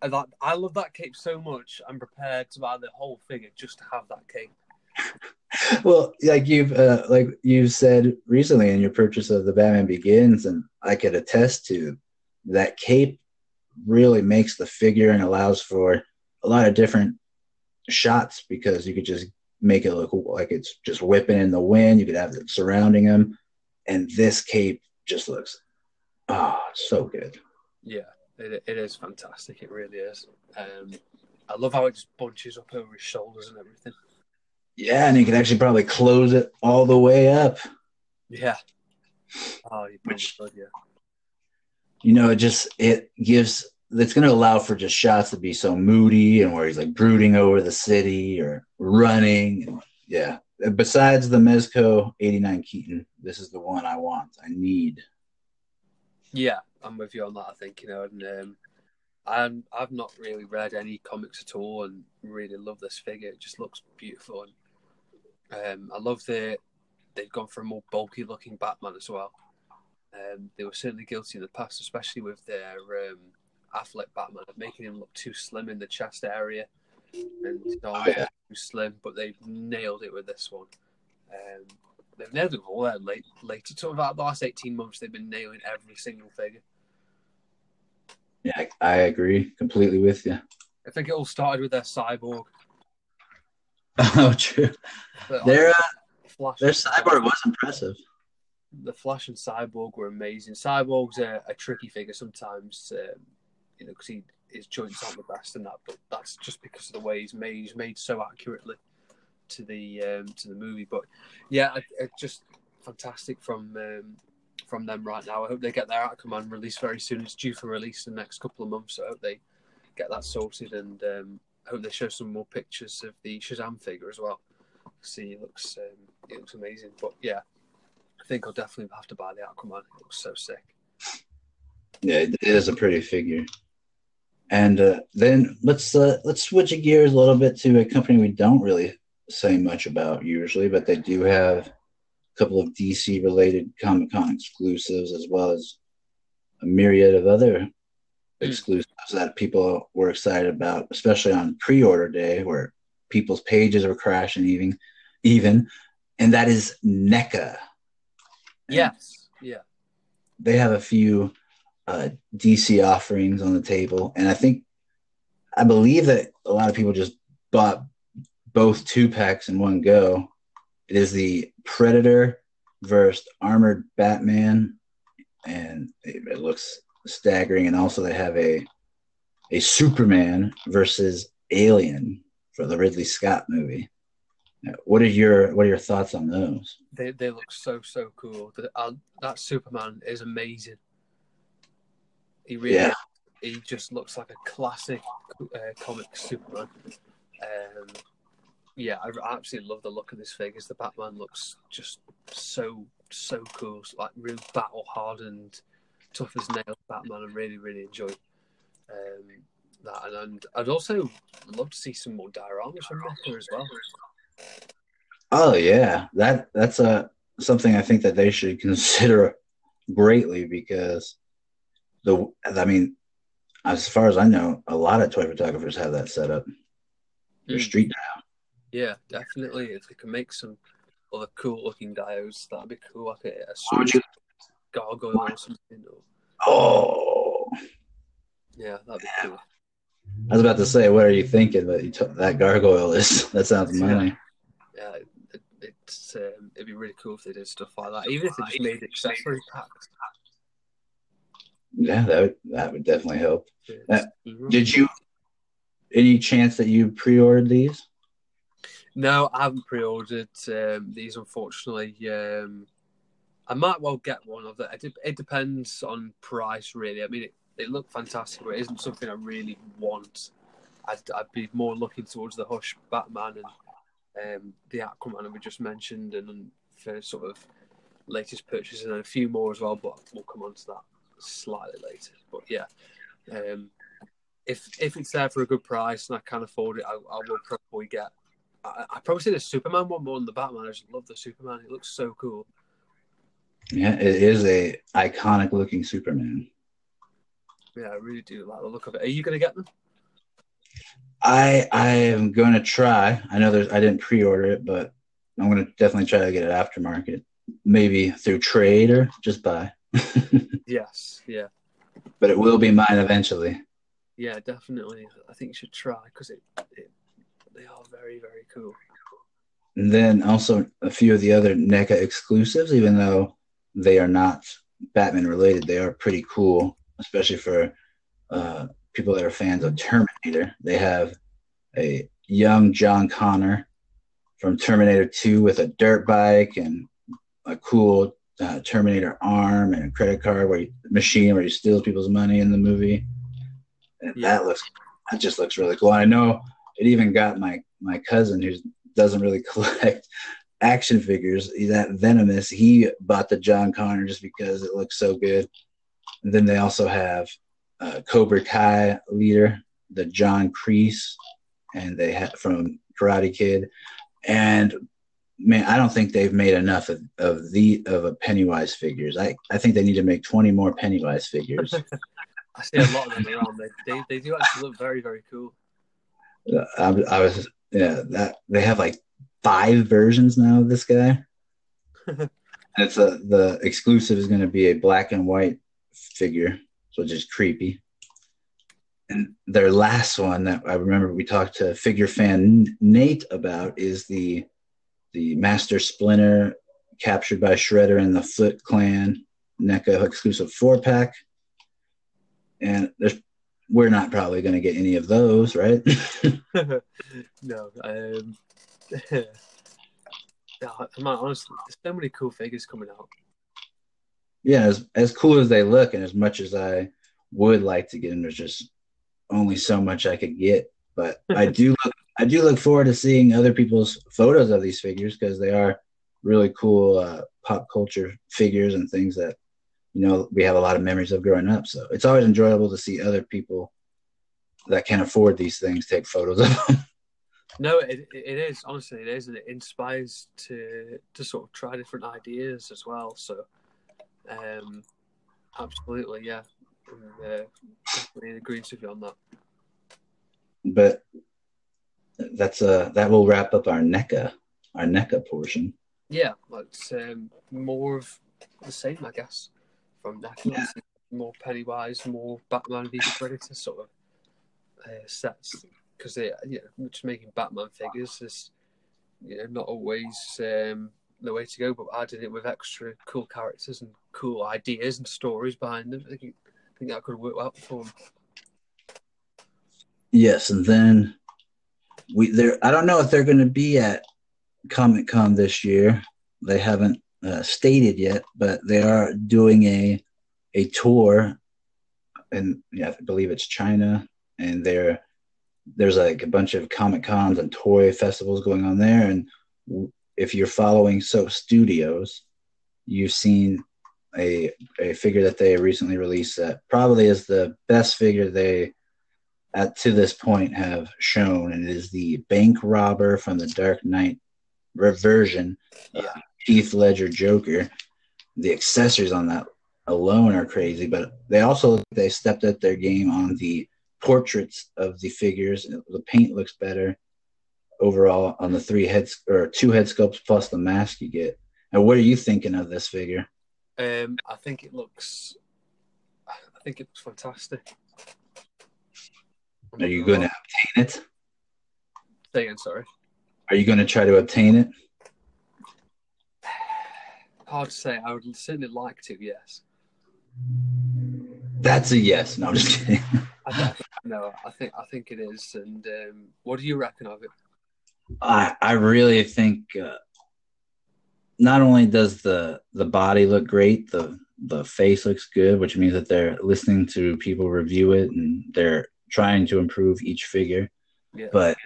B: that, I love that cape so much. I'm prepared to buy the whole figure just to have that cape.
A: Well, like you've uh, like you've said recently in your purchase of the Batman Begins, and I could attest to that cape really makes the figure and allows for a lot of different shots because you could just make it look like it's just whipping in the wind. You could have it surrounding him, and this cape just looks oh so good.
B: Yeah, it, it is fantastic. It really is. Um, I love how it just bunches up over his shoulders and everything.
A: Yeah, and you could actually probably close it all the way up.
B: Yeah. Oh, you probably could, yeah.
A: you know, it just it gives it's going to allow for just shots to be so moody and where he's like brooding over the city or running. Yeah. Besides the Mezco 89 Keaton, this is the one I want. I need.
B: Yeah, I'm with you on that. I think you know, and um, I'm I've not really read any comics at all, and really love this figure. It just looks beautiful, and um, I love the they've gone for a more bulky looking Batman as well. Um, they were certainly guilty in the past, especially with their um, Affleck Batman, of making him look too slim in the chest area and
A: Oh, yeah.
B: too slim. But they've nailed it with this one. Um, they've nailed it all there late later. So about the last eighteen months, they've been nailing every single figure.
A: Yeah, I agree completely with you.
B: I think it all started with their cyborg.
A: Oh, true.
B: The,
A: Their uh,
B: Flash
A: their cyborg was impressive.
B: the Flash and Cyborg were amazing. Cyborg's a, a tricky figure sometimes, um, you know, because he his joints aren't the best and that, but that's just because of the way he's made. He's made so accurately to the um, to the movie. But yeah, it, it just fantastic from um, from them right now. I hope they get their outcome and release very soon. It's due for release in the next couple of months. So I hope they get that sorted and um, I hope they show some more pictures of the Shazam figure as well. See, it looks um, it looks amazing. But yeah, I think I'll definitely have to buy the Aquaman. It looks so sick.
A: Yeah, it is a pretty figure. And uh, then let's uh, let's switch gears a little bit to a company we don't really say much about usually, but they do have a couple of DC related Comic Con exclusives as well as a myriad of other exclusives that people were excited about, especially on pre-order day where people's pages were crashing even even. And that is NECA.
B: Yes, yeah,
A: they have a few uh, DC offerings on the table, and I think I believe that a lot of people just bought both two packs in one go. It is the Predator versus Armored Batman, and it, it looks staggering. And also, they have a a Superman versus Alien for the Ridley Scott movie. What are your What are your thoughts on those?
B: they they look so so cool. The, uh, that Superman is amazing. He really,
A: Yeah.
B: he just looks like a classic uh, comic Superman. Um, yeah, I I absolutely love the look of this figure. The Batman looks just so so cool, It's like real battle hardened, tough as nails Batman. I really really enjoy um, that, and, and I'd also love to see some more dioramas from NECA as well.
A: Oh yeah, that that's a something I think that they should consider greatly because the I mean, as far as I know, a lot of toy photographers have that set up. Their
B: Mm.
A: street.
B: Yeah, definitely. If they can make some other cool looking diodes, that'd be cool. Like a, a
A: What
B: gargoyle or something. Or,
A: Oh,
B: yeah, that'd be cool.
A: I was about to say, what are you thinking? But you took that gargoyle is that sounds money.
B: Yeah, it, it's um, it'd be really cool if they did stuff like that. Even if they just made accessory packs.
A: Yeah, that would, that would definitely help.
B: Yeah.
A: Did you? Any chance that you pre-ordered these?
B: No, I haven't pre-ordered um, these. Unfortunately, um, I might well get one of them. It, it depends on price, really. I mean, it, they look fantastic, but it isn't something I really want. I'd, I'd be more looking towards the Hush Batman and um, the Aquaman we just mentioned, and then for sort of latest purchases, and a few more as well. But we'll come on to that slightly later. But yeah, um, if if it's there for a good price and I can afford it, I, I will probably get. I, I probably see the Superman one more than the Batman. I just love the Superman. It looks so cool.
A: Yeah, it is a iconic looking Superman.
B: Yeah, I really do like the look of it. Are you going to get them?
A: I I am going to try. I know there's I didn't pre-order it, but I'm going to definitely try to get it aftermarket, maybe through trade or just buy.
B: Yes. Yeah.
A: but it will be mine eventually.
B: Yeah, definitely. I think you should try because it, it they are very very cool.
A: And then also a few of the other NECA exclusives, even though they are not Batman related, they are pretty cool, especially for uh, people that are fans of Terminator. They have a young John Connor from Terminator 2 with a dirt bike and a cool uh, Terminator arm and a credit card where he, machine where he steals people's money in the movie. And
B: Yeah.
A: that looks that just looks really cool. I know it even got my my cousin who doesn't really collect action figures. That Venomous, he bought the John Connor just because it looks so good. And then they also have uh, Cobra Kai leader, the John Kreese, and they had from Karate Kid. And man, I don't think they've made enough of, of the of a Pennywise figures. I, I think they need to make twenty more Pennywise figures.
B: I see a lot of them around. They, they they do actually look very very cool.
A: I, I was yeah that they have like five versions now of this guy. it's a the exclusive is going to be a black and white figure, so just creepy. And their last one that I remember we talked to figure fan Nate about is the the Master Splinter captured by Shredder and the Foot Clan NECA exclusive four pack. And there's we're not probably going to get any of those, right?
B: no, um, man, honestly, there's so many cool figures coming out.
A: Yeah, as as cool as they look, and as much as I would like to get them, there's just only so much I could get. But I do look, I do look forward to seeing other people's photos of these figures because they are really cool uh, pop culture figures and things that you know we have a lot of memories of growing up. So it's always enjoyable to see other people that can afford these things take photos of them.
B: No, it, it is honestly it is, and it inspires to to sort of try different ideas as well. So, um, absolutely, yeah, I'm, uh, definitely agrees with you on that.
A: But that's uh that will wrap up our NECA our NECA portion.
B: Yeah, it's um, more of the same, I guess, from NECA. Yeah. More Pennywise, more Batman v Predator sort of uh, sets because they, you know, just making Batman figures is, you know, not always um, the way to go. But adding it with extra cool characters and cool ideas and stories behind them, I think, I think that could work well for them.
A: Yes, and then we there. I don't know if they're going to be at Comic Con this year. They haven't uh, stated yet, but they are doing a a tour, and yeah, I believe it's China, and they're there's like a bunch of comic cons and toy festivals going on there and if you're following Soap Studios you've seen a a figure that they recently released that probably is the best figure they at to this point have shown and it is the bank robber from the dark knight reversion yeah. Uh, Heath Ledger Joker the accessories on that alone are crazy but they also they stepped up their game on the portraits of the figures. The paint looks better overall on the three heads or two head sculpts plus the mask you get. And what are you thinking of this figure?
B: Um, I think it looks, I think it looks fantastic.
A: Are you going to obtain it?
B: Say again, sorry.
A: Are you going to try to obtain it?
B: Hard to say. I would certainly like to. Yes.
A: That's a yes. No, I'm just kidding.
B: I no, I think I think it is. And um, what do you reckon of it?
A: I I really think uh, not only does the the body look great, the the face looks good, which means that they're listening to people review it and they're trying to improve each figure. Yeah. But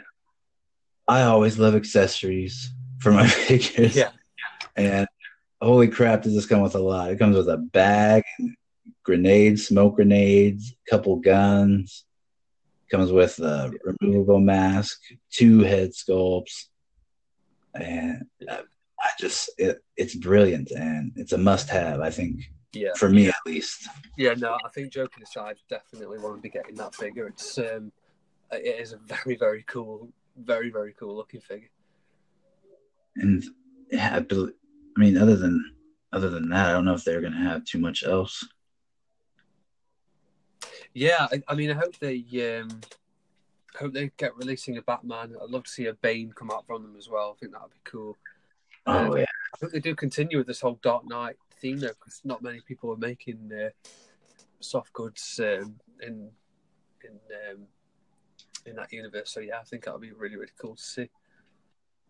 A: I always love accessories for my figures.
B: Yeah.
A: And holy crap, does this come with a lot? It comes with a bag, grenades, smoke grenades, a couple guns. Comes with a removable mask, two head sculpts, and I just it, it's brilliant and it's a must-have. I think.
B: Yeah.
A: For me, at least.
B: Yeah. No, I think joking aside, definitely want to be getting that figure. It's um, it is a very very cool, very very cool looking figure.
A: And yeah, I, believe, I mean, other than other than that, I don't know if they're going to have too much else.
B: Yeah, I, I mean, I hope they um, hope they get releasing a Batman. I'd love to see a Bane come out from them as well. I think that would be cool.
A: Oh um, yeah.
B: I hope they do continue with this whole Dark Knight theme though, because not many people are making uh, soft goods um, in in um, in that universe. So yeah, I think that would be really really cool to see.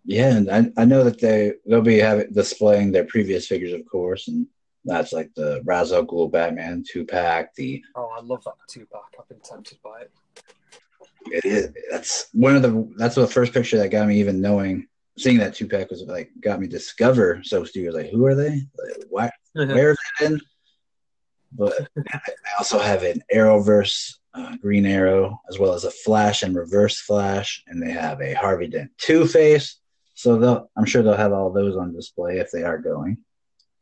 A: Yeah, and I, I know that they they'll be having displaying their previous figures, of course, and that's like the Ra's al Ghul Batman two pack. The
B: oh, I love that two pack. I've been tempted by it.
A: It is. That's one of the. That's the first picture that got me even knowing. Seeing that two pack was like got me discover Soap Studios. Like, who are they? Like, why? where is it in? But I also have an Arrowverse uh, Green Arrow, as well as a Flash and Reverse Flash, and they have a Harvey Dent Two Face. So I'm sure they'll have all those on display if they are going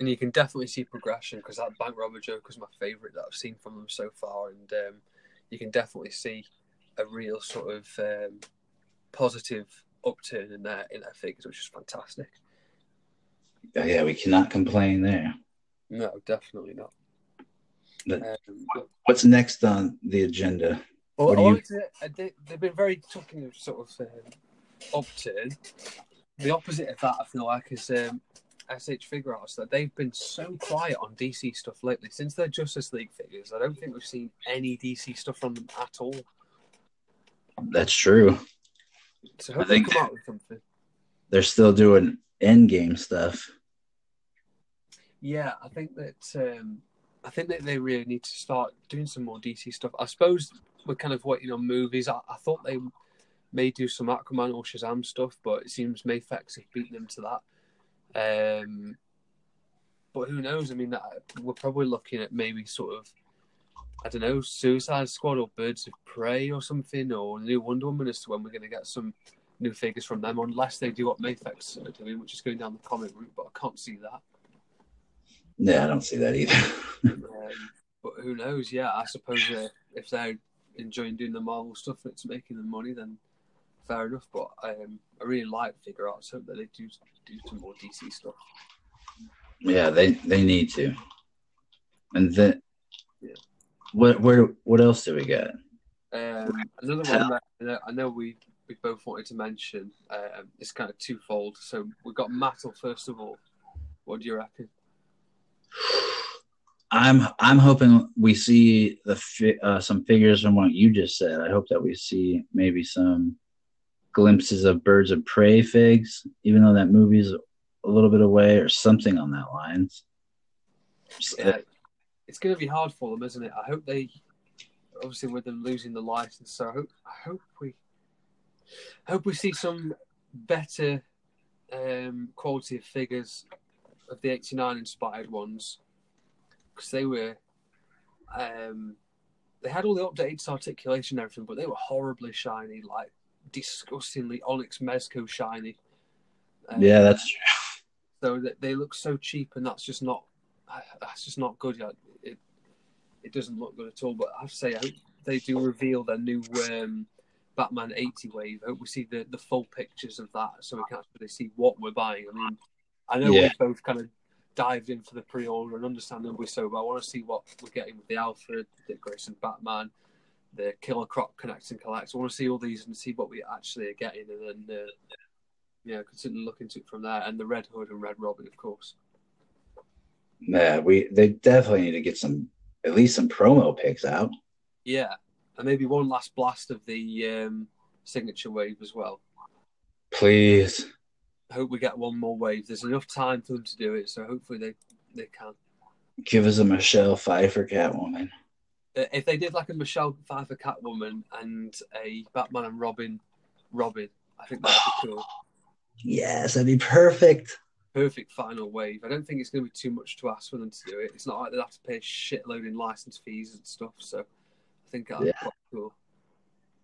B: and you can definitely see progression because that bank robber joke was my favorite that I've seen from them so far, and um, you can definitely see a real sort of um, positive upturn in their in their figures, which is fantastic.
A: Yeah, we cannot complain there.
B: No, definitely not. Um,
A: what's next on the agenda?
B: Well,
A: What
B: I
A: do you-
B: uh, they, they've been very talking of sort of um, upturn. The opposite of that, I feel like, is um, S.H. Figuarts that they've been so quiet on DC stuff lately since their Justice League figures. I don't think we've seen any DC stuff from them at all.
A: That's true.
B: So
A: I think-
B: come out with something.
A: They're still doing endgame stuff.
B: Yeah, I think that um, I think that they really need to start doing some more DC stuff. I suppose we're kind of waiting on movies. I, I thought they may do some Aquaman or Shazam stuff, but it seems Mafex have beaten them to that. Um, but who knows? I mean, that, we're probably looking at maybe sort of I don't know, Suicide Squad or Birds of Prey or something, or New Wonder Woman as to when we're going to get some new figures from them, unless they do what Mafex are doing, which is going down the comic route. But I can't see that.
A: Yeah, I don't see that either.
B: Um, but who knows? Yeah, I suppose uh, if they're enjoying doing the Marvel stuff and it's making them money, then fair enough. But um, I really like Figuarts. Hope that they do do some more DC stuff.
A: yeah, they they need to. And then,
B: Yeah.
A: what where what else do we get?
B: Um, another one that I know, we we both wanted to mention. Um, it's kind of twofold. So we've got Mattel first of all. What do you reckon?
A: I'm I'm hoping we see the fi- uh, some figures from what you just said. I hope that we see maybe some glimpses of Birds of Prey figs, even though that movie's a little bit away or something on that lines.
B: Yeah, it's going to be hard for them, isn't it? I hope they, obviously, with them losing the license. So I hope, I hope we, I hope we see some better um, quality of figures of the '89 inspired ones, because they were, um, they had all the updated articulation and everything, but they were horribly shiny, like disgustingly Onyx Mezco shiny. Um,
A: Yeah, that's true.
B: so that they look so cheap, and that's just not that's just not good. It it doesn't look good at all. But I have to say, I hope they do reveal their new um, Batman eighty wave. I hope we see the, the full pictures of that, so we can actually see what we're buying. I mean, I know
A: Yeah.
B: we both kind of dived in for the pre-order, and understandably so. But I want to see what we're getting with the Alfred, the Grayson Batman, the Killer Croc Connect and Collect. I want to see all these and see what we actually are getting, and then. Uh, yeah, consider look into it from there, and the Red Hood and Red Robin, of course.
A: Yeah, we they definitely need to get some at least some promo pics out.
B: Yeah, and maybe one last blast of the um, signature wave as well.
A: Please.
B: I hope we get one more wave. There's enough time for them to do it, so hopefully they they can.
A: Give us a Michelle Pfeiffer Catwoman.
B: Uh, If they did like a Michelle Pfeiffer Catwoman and a Batman and Robin, Robin, I think that'd be cool.
A: Yes, that'd be perfect.
B: Perfect final wave. I don't think it's going to be too much to ask for them to do it. It's not like they'd have to pay a shitload in license fees and stuff. So I think that'd be quite cool.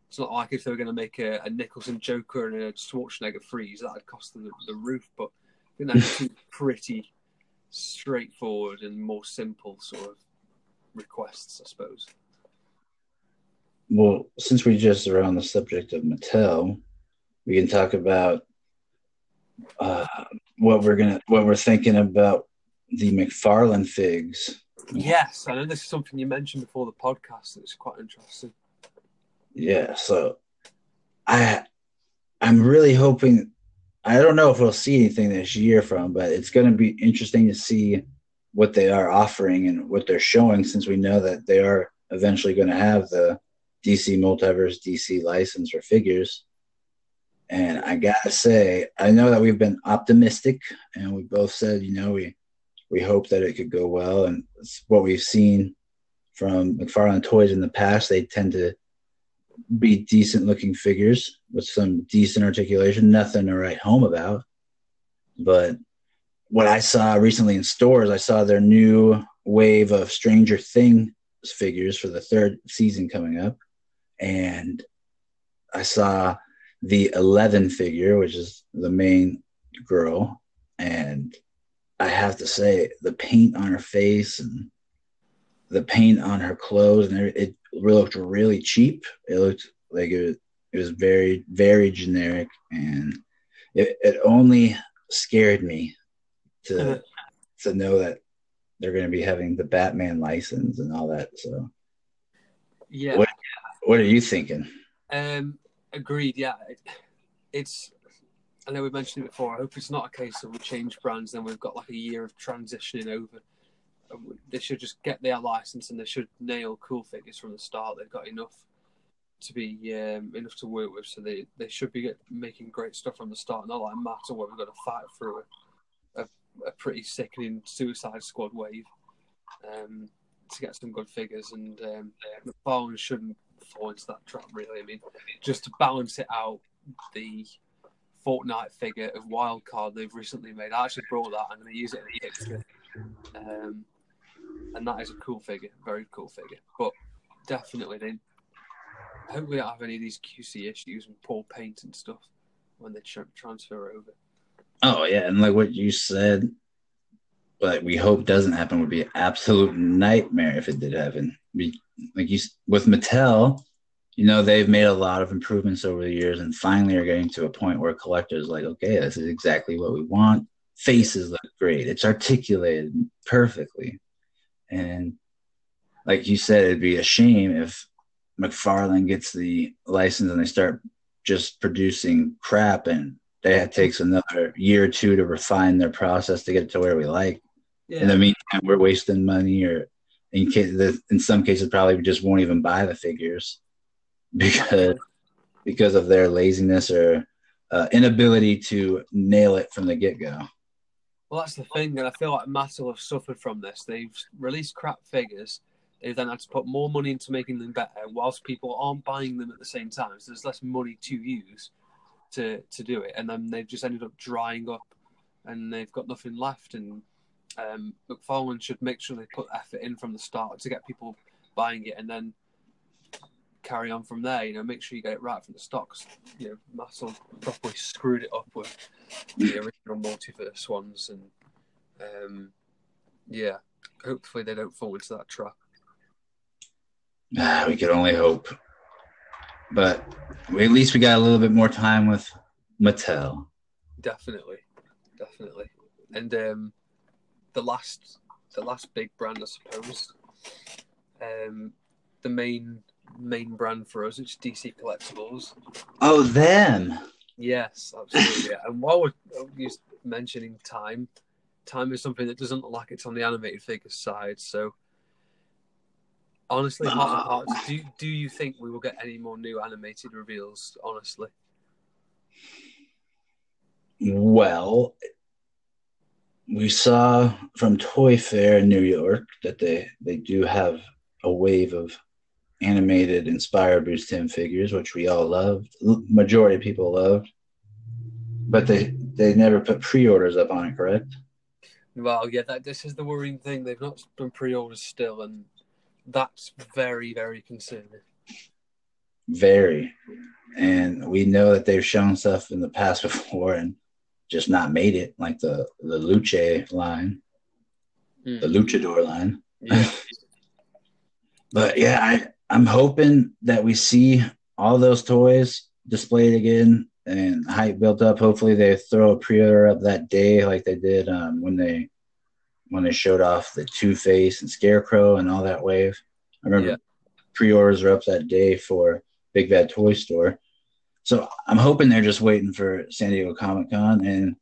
B: It's not like if they were going to make a, a Nicholson Joker and a Schwarzenegger freeze, that'd cost them the, the roof. But I think that's two pretty straightforward and more simple sort of requests, I suppose.
A: Well, since we just are on the subject of Mattel, we can talk about uh, what we're gonna what we're thinking about the McFarlane figs.
B: Yes, I know this is something you mentioned before the podcast. That's quite interesting.
A: Yeah, so I I'm really hoping I don't know if we'll see anything this year from, but it's going to be interesting to see what they are offering and what they're showing since we know that they are eventually going to have the DC Multiverse DC license for figures. And I got to say, I know that we've been optimistic and we both said, you know, we we hope that it could go well and what we've seen from McFarlane Toys in the past, they tend to be decent looking figures with some decent articulation, nothing to write home about. But what I saw recently in stores, I saw their new wave of Stranger Things figures for the third season coming up. And I saw the 11 figure, which is the main girl. And I have to say, the paint on her face and the paint on her clothes and it looked really cheap. It looked like it was, it was very, very generic. And it, it only scared me to to know that they're going to be having the Batman license and all that. So,
B: Yeah.
A: What- what are you thinking?
B: Um, agreed. Yeah, it, it's. I know we mentioned it before. I hope it's not a case of we change brands, then we've got like a year of transitioning over. They should just get their license and they should nail cool figures from the start. They've got enough to be um, enough to work with, so they, they should be making great stuff from the start. Not like Mattel where we've got to fight through a, a, pretty sickening Suicide Squad wave um, to get some good figures. And um, McFarlane shouldn't fall into that trap, really. I mean, just to balance it out, the Fortnite figure of Wildcard they've recently made. I actually brought that. I'm going to use it in the. Um, and that is a cool figure, very cool figure. But definitely, they I hope we don't have any of these QC issues and poor paint and stuff when they tra- transfer over.
A: Oh yeah, and like what you said, like we hope doesn't happen would be an absolute nightmare if it did happen. We, like you with Mattel, you know they've made a lot of improvements over the years, and finally are getting to a point where collectors like, okay, this is exactly what we want. Faces look great. It's articulated perfectly, and like you said, it'd be a shame if McFarlane gets the license and they start just producing crap and it takes another year or two to refine their process to get it to where we like.
B: Yeah,
A: In the meantime, we're wasting money, or in case, in some cases, probably we just won't even buy the figures because because of their laziness or uh, inability to nail it from the get go.
B: Well, that's the thing, and I feel like Mattel have suffered from this. They've released crap figures. They've then had to put more money into making them better, whilst people aren't buying them at the same time. So there's less money to use to to do it, and then they've just ended up drying up, and they've got nothing left. And um, McFarlane should make sure they put effort in from the start to get people buying it, and then carry on from there. You know, make sure you get it right from the. 'cause, you know, Mattel properly screwed it up with the original multiverse ones, and um, yeah, hopefully they don't fall into that trap.
A: Ah, we can only hope, but we, at least we got a little bit more time with Mattel.
B: Definitely, definitely, and um, the last, the last big brand, I suppose, um, the main main brand for us, it's DC Collectibles.
A: Oh, them.
B: Yes, absolutely. And while we're mentioning time, time is something that doesn't look like it's on the animated figures side. So, honestly, heart of hearts, do do you think we will get any more new animated reveals? Honestly,
A: Well, we saw from Toy Fair in New York that they they do have a wave of animated inspired Bruce Timm figures, which we all loved. Majority of people loved, but they they never put pre-orders up on it. Correct?
B: well, yeah, that this is the worrying thing. They've not done pre-orders still, and that's very very concerning.
A: Very, and we know that they've shown stuff in the past before and just not made it, like the the Luce line,
B: Hmm.
A: the Luchador line.
B: Yeah,
A: But yeah, I, I'm hoping that we see all those toys displayed again and hype built up. Hopefully, they throw a pre-order up that day, like they did um, when they when they showed off the Two Face and Scarecrow and all that wave. I remember
B: Yeah.
A: pre-orders were up that day for Big Bad Toy Store. So I'm hoping they're just waiting for San Diego Comic Con, and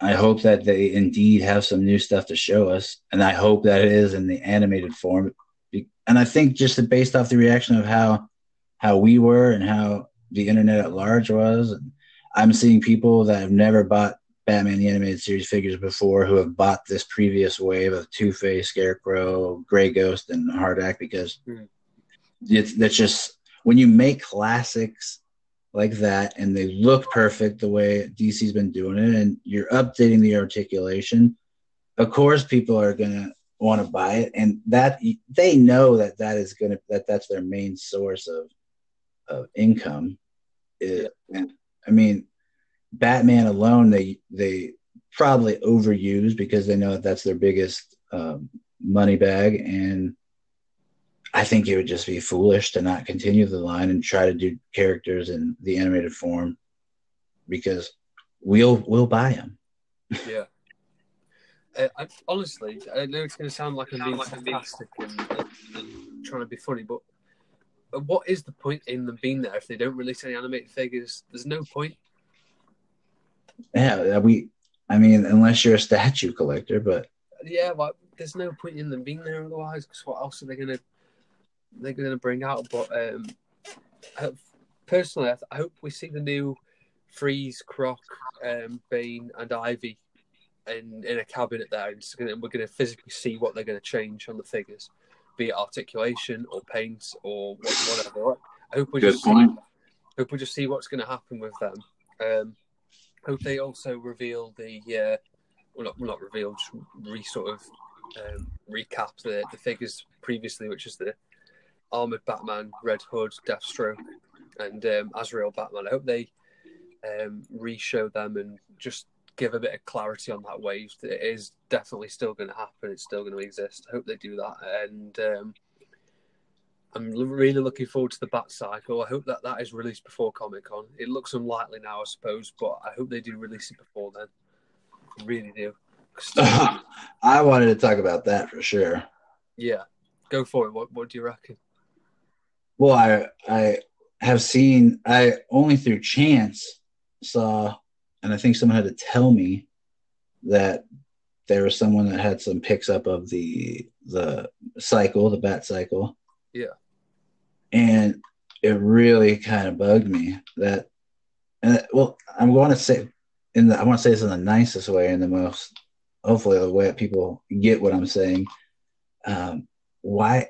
A: I hope that they indeed have some new stuff to show us, and I hope that it is in the animated form and I think just based off the reaction of how how we were and how the internet at large was, I'm seeing people that have never bought Batman the Animated Series figures before who have bought this previous wave of Two Face, Scarecrow, Gray Ghost, and HARDAC because
B: Mhm.
A: it's that's just when you make classics like that and they look perfect the way DC's been doing it, and you're updating the articulation. Of course, people are gonna want to buy it, and that they know that that is gonna that that's their main source of of income. It, and I mean, Batman alone, they they probably overuse because they know that that's their biggest um, money bag, and I think it would just be foolish to not continue the line and try to do characters in the animated form because we'll we'll buy them.
B: yeah. Uh, I, honestly, I know it's going to sound like I'm being sarcastic and, and, and trying to be funny, but what is the point in them being there if they don't release any animated figures? There's no point.
A: Yeah, we. I mean, unless you're a statue collector, but
B: Yeah, like there's no point in them being there otherwise. Because what else are they gonna they're gonna bring out? But um, I, personally, I, th- I hope we see the new Freeze, Croc, um, Bane, and Ivy in in a cabinet there, and gonna, we're gonna physically see what they're gonna change on the figures, be it articulation or paint or wha- whatever. I hope we
A: Good
B: just
A: point.
B: see, hope we just see what's going to happen with them. Um, hope they also reveal the uh, well, not, not reveal, just re sort of um, recap the, the figures previously, which is the armored Batman, Red Hood, Deathstroke, and um, Azrael Batman. I hope they um, re-show them and just give a bit of clarity on that wave. That it is definitely still going to happen. It's still going to exist. I hope they do that, and um, I'm really looking forward to the Bat Cycle. I hope that that is released before Comic Con. It looks unlikely now, I suppose, but I hope they do release it before then. I really do.
A: I wanted to talk about that for sure.
B: yeah, go for it. What What do you reckon?
A: Well, I I have seen I only through chance saw, and I think someone had to tell me that there was someone that had some picks up of the the cycle, the bat cycle.
B: Yeah.
A: and it really kind of bugged me that, and well, I'm going to say in the I want to say this in the nicest way, in the most hopefully the way that people get what I'm saying. Um, why?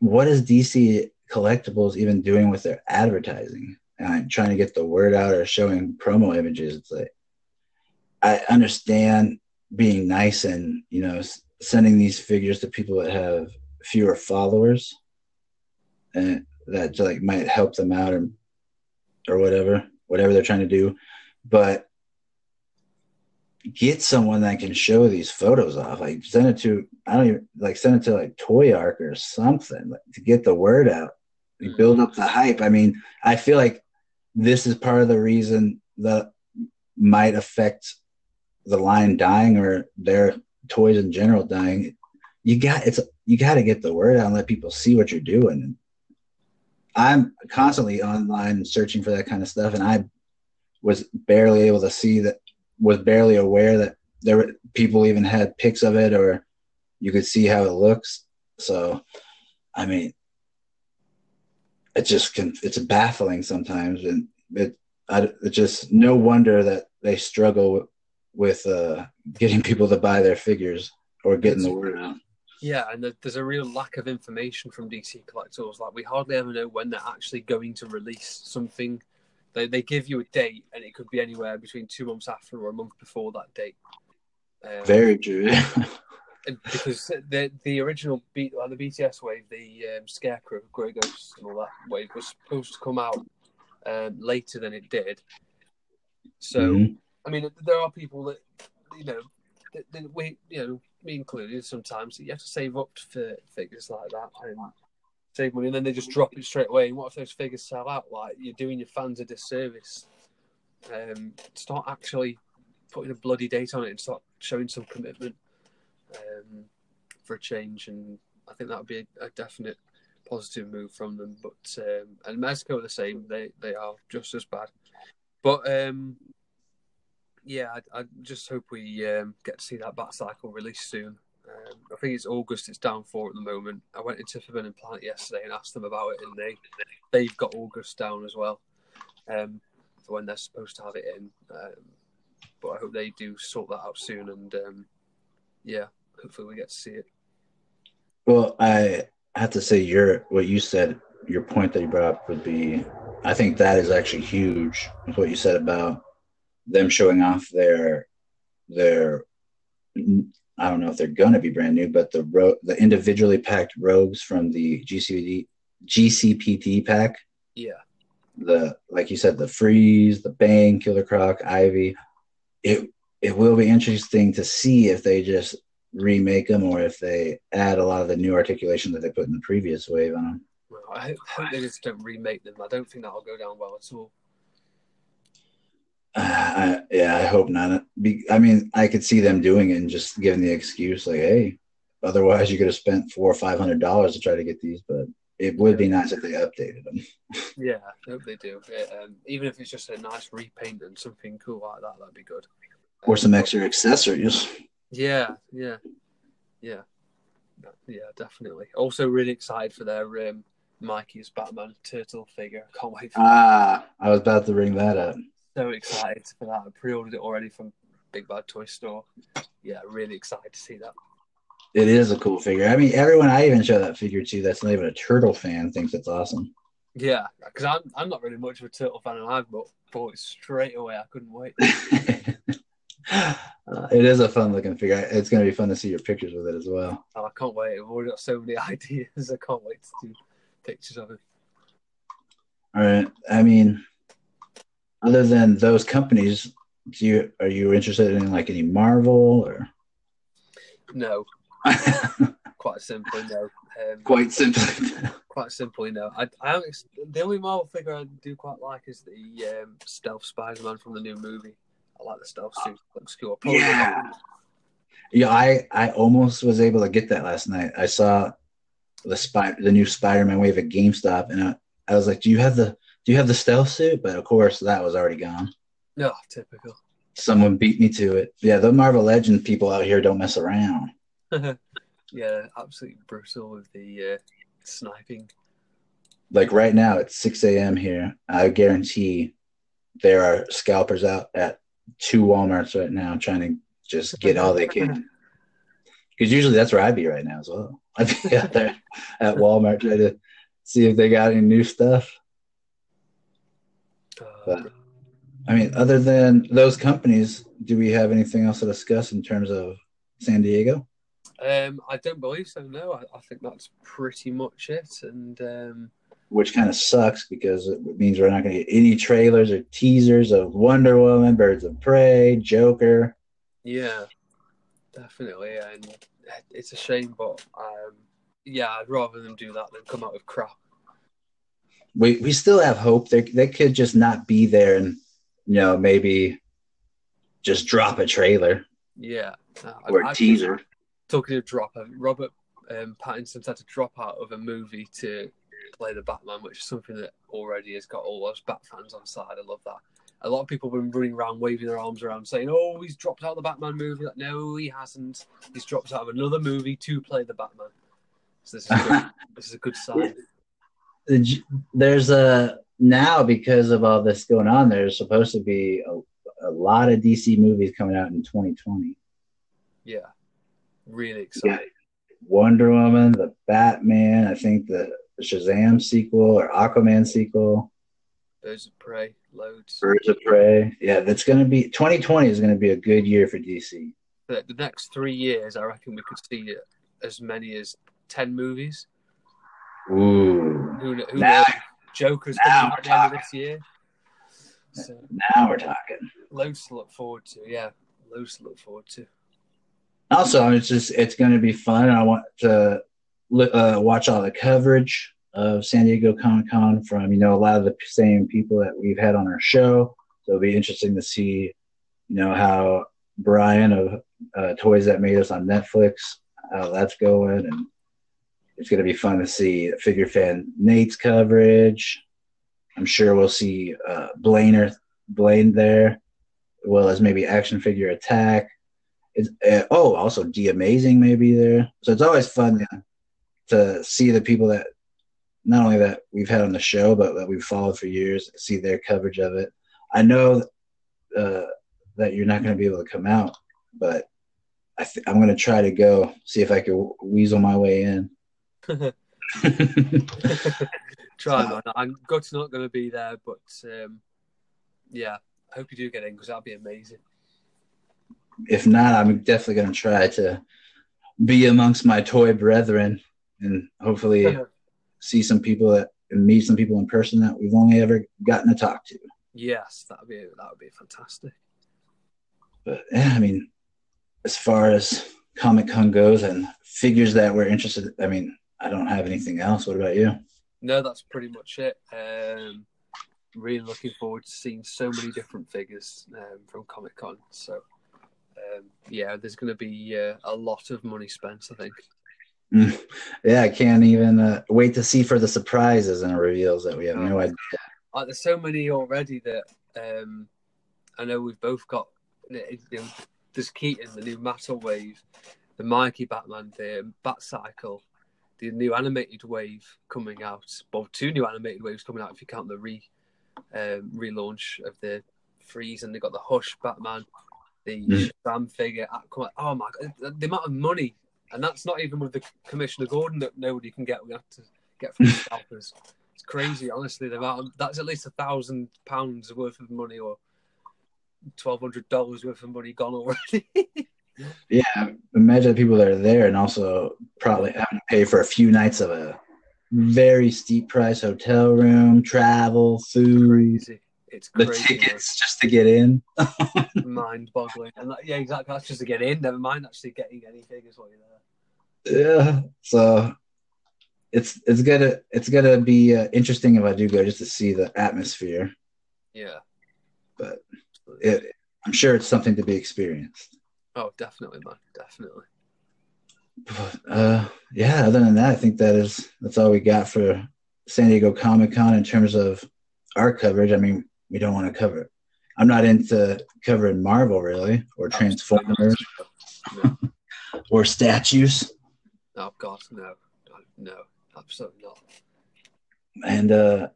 A: What is DC collectibles even doing with their advertising and trying to get the word out or showing promo images it's like i understand being nice and you know sending these figures to people that have fewer followers and that like might help them out or or whatever whatever they're trying to do but get someone that can show these photos off like send it to i don't even like send it to like Toyark or something like, to get the word out build mm-hmm. up the hype. I mean, I feel like this is part of the reason that might affect the line dying or their toys in general dying. You got it's you got to get the word out and let people see what you're doing. I'm constantly online searching for that kind of stuff, and I was barely able to see that. Was barely aware that there were people even had pics of it, or you could see how it looks. So, I mean, it just can it's baffling sometimes and it I, it's just no wonder that they struggle with uh, getting people to buy their figures or getting the word out
B: Yeah, and there's a real lack of information from DC collectors. Like we hardly ever know when they're actually going to release something. They they give you a date, and it could be anywhere between two months after or a month before that date. Um,
A: very true
B: because the the original beat like the BTS wave, the um, Scarecrow, Grey Ghost, and all that wave was supposed to come out um, later than it did. So
A: Mhm.
B: I mean, there are people that you know that, that we you know me included sometimes you have to save up for figures like that and save money, and then they just drop it straight away. And what if those figures sell out? Like you're doing your fans a disservice. Um, start actually putting a bloody date on it and start showing some commitment um, for a change, and I think that would be a, a definite positive move from them. But um, and Mezco are the same; they they are just as bad. But um, yeah, I, I just hope we um, get to see that Bat Cycle released soon. Um, I think it's August. It's down for at the moment. I went into Forbidden Planet yesterday and asked them about it, and they they've got August down as well um, for when they're supposed to have it in. Um, but I hope they do sort that out soon, and um, yeah, hopefully we get to see it.
A: well i have to say your what you said your point that you brought up would be i think that is actually huge what you said about them showing off their their I don't know if they're gonna be brand new, but the ro- the individually packed rogues from the GCPD GCPD pack,
B: Yeah,
A: the like you said, the freeze, the Bane, killer croc, ivy. It it will be interesting to see if they just remake them or if they add a lot of the new articulation that they put in the previous wave on them.
B: well, I hope, hope they just don't remake them. I don't think that'll go down well at all.
A: Uh, I, yeah, I hope not. I mean, I could see them doing it and just giving the excuse like, "Hey, otherwise you could have spent four or five hundred dollars to try to get these." But it would be nice if they updated them.
B: Yeah, I hope they do. Yeah, um, even if it's just a nice repaint and something cool like that, that'd be good.
A: or some extra accessories.
B: Yeah, yeah, yeah, yeah, definitely. Also, really excited for their um, Mikey's Batman turtle figure. Can't wait for that.
A: Ah, I was about to bring that up.
B: So excited for that. I pre-ordered it already from Big Bad Toy Store. Yeah, really excited to see that.
A: It is a cool figure. I mean, everyone I even show that figure to that's not even a turtle fan thinks it's awesome.
B: Yeah, because I'm I'm not really much of a turtle fan, and I bought, it straight away. I couldn't wait.
A: uh, it is a fun looking figure. It's going to be fun to see your pictures with it as well.
B: And I can't wait. I've already got so many ideas. I can't wait to do pictures of it.
A: All right. I mean, other than those companies, do you are you interested in like any Marvel or?
B: No, quite simply no. Um,
A: Quite simply.
B: quite simply no. I, I the only Marvel figure I do quite like is the um, stealth Spider-Man from the new movie. I like the stealth suit. Looks cool. Probably
A: Yeah. Yeah, I I almost was able to get that last night. I saw the spy the new Spider-Man wave at GameStop, and I, I was like, "Do you have the Do you have the stealth suit?" But of course, that was already gone.
B: No, typical.
A: Someone beat me to it. Yeah, the Marvel Legends people out here don't mess around.
B: yeah, absolutely brutal with the uh, sniping.
A: Like right now, it's six a.m. here. I guarantee there are scalpers out at two WalMarts right now trying to just get all they can. Because usually that's where I'd be right now as well. I'd be out there at Walmart trying to see if they got any new stuff. But- I mean, other than those companies, do we have anything else to discuss in terms of San Diego?
B: um, I don't believe so. No, I, I think that's pretty much it. And um,
A: Which kind of sucks because it means we're not going to get any trailers or teasers of Wonder Woman, Birds of Prey, Joker.
B: yeah, definitely. And it's a shame, but um, yeah, I'd rather them do that than come out with crap.
A: We we still have hope. They they could just not be there and you know maybe just drop a trailer
B: Yeah, I-
A: or
B: I-
A: a teaser.
B: Talking of drop, uh, Robert um, Pattinson's had to drop out of a movie to play the Batman, which is something that already has got all those Bat fans on side. I love that. A lot of people have been running around, waving their arms around, saying, "Oh, he's dropped out of the Batman movie." Like, no, he hasn't. He's dropped out of another movie to play the Batman. So this is good, this is a good sign.
A: There's a now because of all this going on. There's supposed to be a, a lot of DC movies coming out in 2020.
B: Yeah, really exciting.
A: Wonder Woman, the Batman, I think the Shazam sequel or Aquaman sequel,
B: Birds of Prey, loads.
A: Birds of Prey. Yeah, that's going to be 2020 is going to be a good year for DC.
B: The, the next three years, I reckon we could see uh, as many as ten movies.
A: Ooh,
B: Who, who
A: Now-
B: knows? Joker's coming at the end of this year. So
A: now we're talking.
B: loads to look forward to. Yeah, loads to look forward to.
A: Also, it's just it's going to be fun. I want to uh, watch all the coverage of San Diego Comic Con from you know a lot of the same people that we've had on our show. So it'll be interesting to see, you know, how Brian of uh, Toys That Made Us on Netflix, how that's going, and it's going to be fun to see figure fan Nate's coverage. I'm sure we'll see uh, Blainer Blaine there, as well as maybe Action Figure Attack. Uh, oh, also D Amazing may be there. So it's always fun to, to see the people that not only that we've had on the show, but that we've followed for years, see their coverage of it. I know uh, that you're not going to be able to come out, but I I'm going to try to go see if I can weasel my way in.
B: Try, man. I'm gut's not going to be there, but um, yeah, I hope you do get in because that'd be amazing.
A: if not, I'm definitely going to try to be amongst my toy brethren and hopefully see some people that and meet some people in person that we've only ever gotten to talk to.
B: yes, that'd be that would be fantastic.
A: But yeah, I mean, as far as Comic Con goes and figures that we're interested, I mean, I don't have anything else. What about you?
B: No, that's pretty much it. Um, really looking forward to seeing so many different figures um, from Comic Con. So, um, yeah, there's going to be uh, a lot of money spent. I think.
A: yeah, I can't even uh, wait to see for the surprises and reveals that we have no idea.
B: Uh, there's so many already that um, I know we've both got. You know, there's Keaton, the new Matter Wave, the Mikey Batman, the Bat Cycle, the new animated wave coming out. Well, two new animated waves coming out if you count the re um, relaunch of the Freeze, and they got the Hush Batman, the mm. Shazam figure. Oh my god, the amount of money, and that's not even with the Commissioner Gordon that nobody can get. We have to get from the scalpers. It's crazy, honestly. The amount of, that's at least a thousand pounds worth of money, or twelve hundred dollars worth of money gone already.
A: yeah, imagine the people that are there and also probably having to pay for a few nights of a very steep price hotel room, travel, food.
B: Crazy. It's
A: crazy, the tickets just to get in.
B: mind boggling. And that, yeah, exactly. That's just to get in. Never mind actually getting any figures while you're
A: there. Yeah. So it's it's gonna it's gonna be uh, interesting if I do go just to see the atmosphere.
B: Yeah.
A: But it, I'm sure it's something to be experienced.
B: Oh, definitely, man. Definitely.
A: But, uh, yeah. Other than that, I think that is that's all we got for San Diego Comic Con in terms of our coverage. I mean, we don't want to cover. I'm not into covering Marvel really, or Transformers, no. or statues.
B: Oh God, no, no, absolutely not.
A: And uh,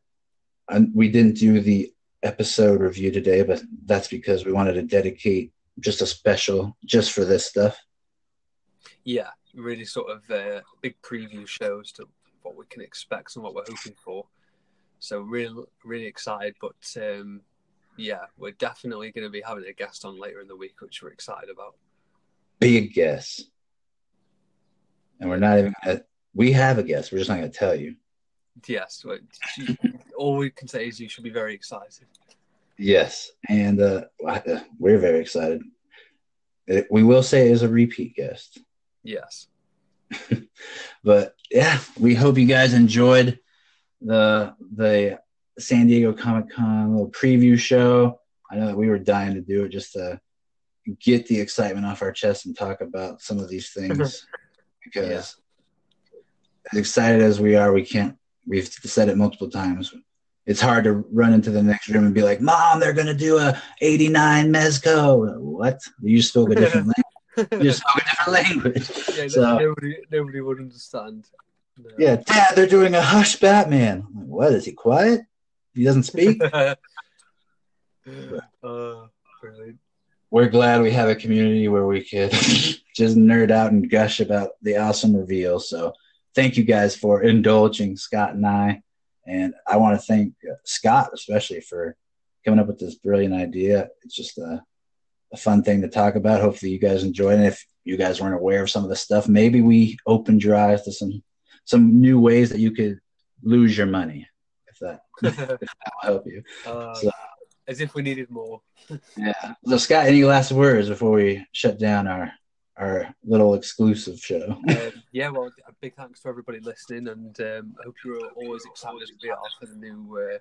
A: and we didn't do the episode review today, but that's because we wanted to dedicate just a special just for this stuff.
B: Yeah, really sort of uh, big preview shows to what we can expect and what we're hoping for. So really, really excited. But um, yeah, we're definitely going to be having a guest on later in the week, which we're excited about.
A: Big guest, and we're not even. Gonna, we have a guest. We're just not going to tell you.
B: Yes, all we can say is you should be very excited.
A: Yes, and uh, we're very excited. It, we will say it is a repeat guest.
B: Yes.
A: but yeah, we hope you guys enjoyed the the San Diego Comic Con little preview show. I know that we were dying to do it just to get the excitement off our chest and talk about some of these things because yeah. as excited as we are, we can't. We've said it multiple times it's hard to run into the next room and be like, "Mom, they're gonna do a '89 Mezco." What? You spoke a different language. You spoke a different language.
B: Yeah, so, nobody, nobody would understand.
A: No. Yeah, Dad, they're doing a Hush Batman. Like, what is he quiet? He doesn't speak. uh, brilliant. We're glad we have a community where we could just nerd out and gush about the awesome reveal. So, thank you guys for indulging Scott and I and I want to thank uh, Scott especially for coming up with this brilliant idea. It's just a, a fun thing to talk about. Hopefully, you guys enjoyed it. If you guys weren't aware of some of the stuff, maybe we opened your eyes to some some new ways that you could lose your money. If that if that will help you.
B: Uh, so, as if we needed more.
A: yeah. So, Scott, any last words before we shut down our our little exclusive show.
B: um, yeah, well, a big thanks to everybody listening, and um, I hope you're always excited to be off for the new uh,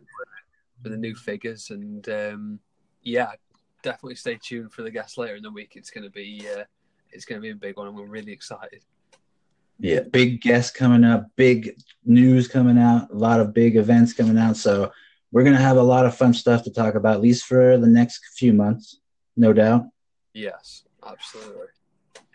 B: for the new figures. And um, yeah, definitely stay tuned for the guest later in the week. It's going to be uh, it's going to be a big one, and we're really excited.
A: Yeah, big guests coming up, big news coming out, a lot of big events coming out. So we're going to have a lot of fun stuff to talk about, at least for the next few months, no doubt.
B: Yes, absolutely.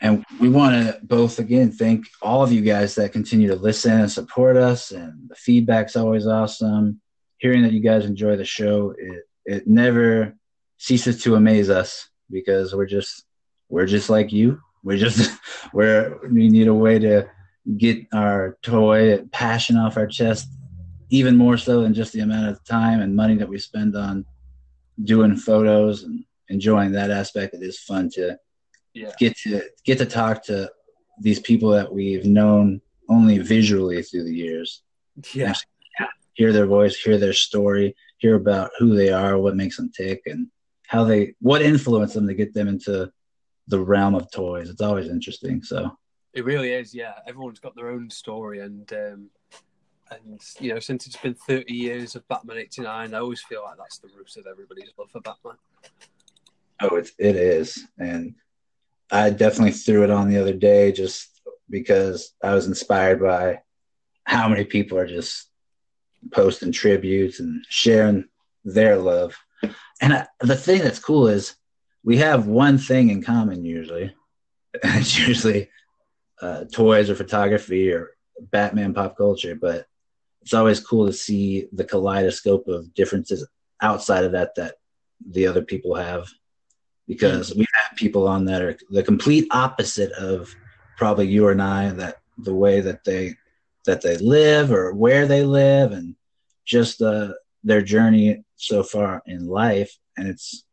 A: And we want to both again thank all of you guys that continue to listen and support us. And the feedback's always awesome. Hearing that you guys enjoy the show, it it never ceases to amaze us because we're just we're just like you. We're just we're we need a way to get our toy passion off our chest even more so than just the amount of time and money that we spend on doing photos and enjoying that aspect. It is fun to
B: yeah.
A: get to get to talk to these people that we've known only visually through the years.
B: Yeah.
A: Hear their voice, hear their story, hear about who they are, what makes them tick, and how they what influenced them to get them into the realm of toys. It's always interesting. So
B: it really is. Yeah, everyone's got their own story, and um, and you know, since it's been 30 years of Batman 89, I always feel like that's the root of everybody's love for Batman.
A: Oh, it's it is. And I definitely threw it on the other day just because I was inspired by how many people are just posting tributes and sharing their love. And I, the thing that's cool is we have one thing in common usually. It's usually uh, toys or photography or Batman pop culture, but it's always cool to see the kaleidoscope of differences outside of that that the other people have because we have people on that are the complete opposite of probably you and I that the way that they that they live or where they live and just uh, their journey so far in life. And it's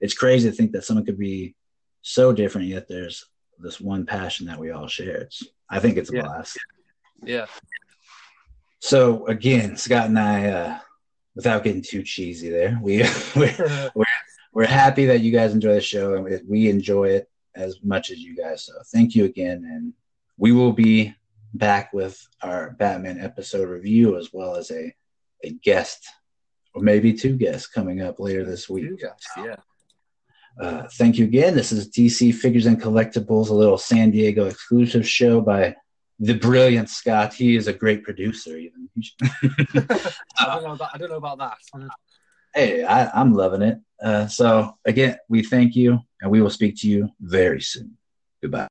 A: it's crazy to think that someone could be so different yet there's this one passion that we all share. It's i think it's a
B: Yeah.
A: blast.
B: Yeah,
A: so again scott and i uh without getting too cheesy there we we're, we're happy that you guys enjoy the show and we- enjoy it as much as you guys so thank you again and we will be back with our batman episode review as well as a a guest or maybe two guests coming up later this week
B: guys, yeah.
A: uh, thank you again. This is DC Figures and Collectibles, a little San Diego exclusive show by the brilliant Scott. He is a great producer, even.
B: I don't know about I don't know about that.
A: Hey, I, I'm loving it. Uh, so, again, we thank you and we will speak to you very soon. Goodbye.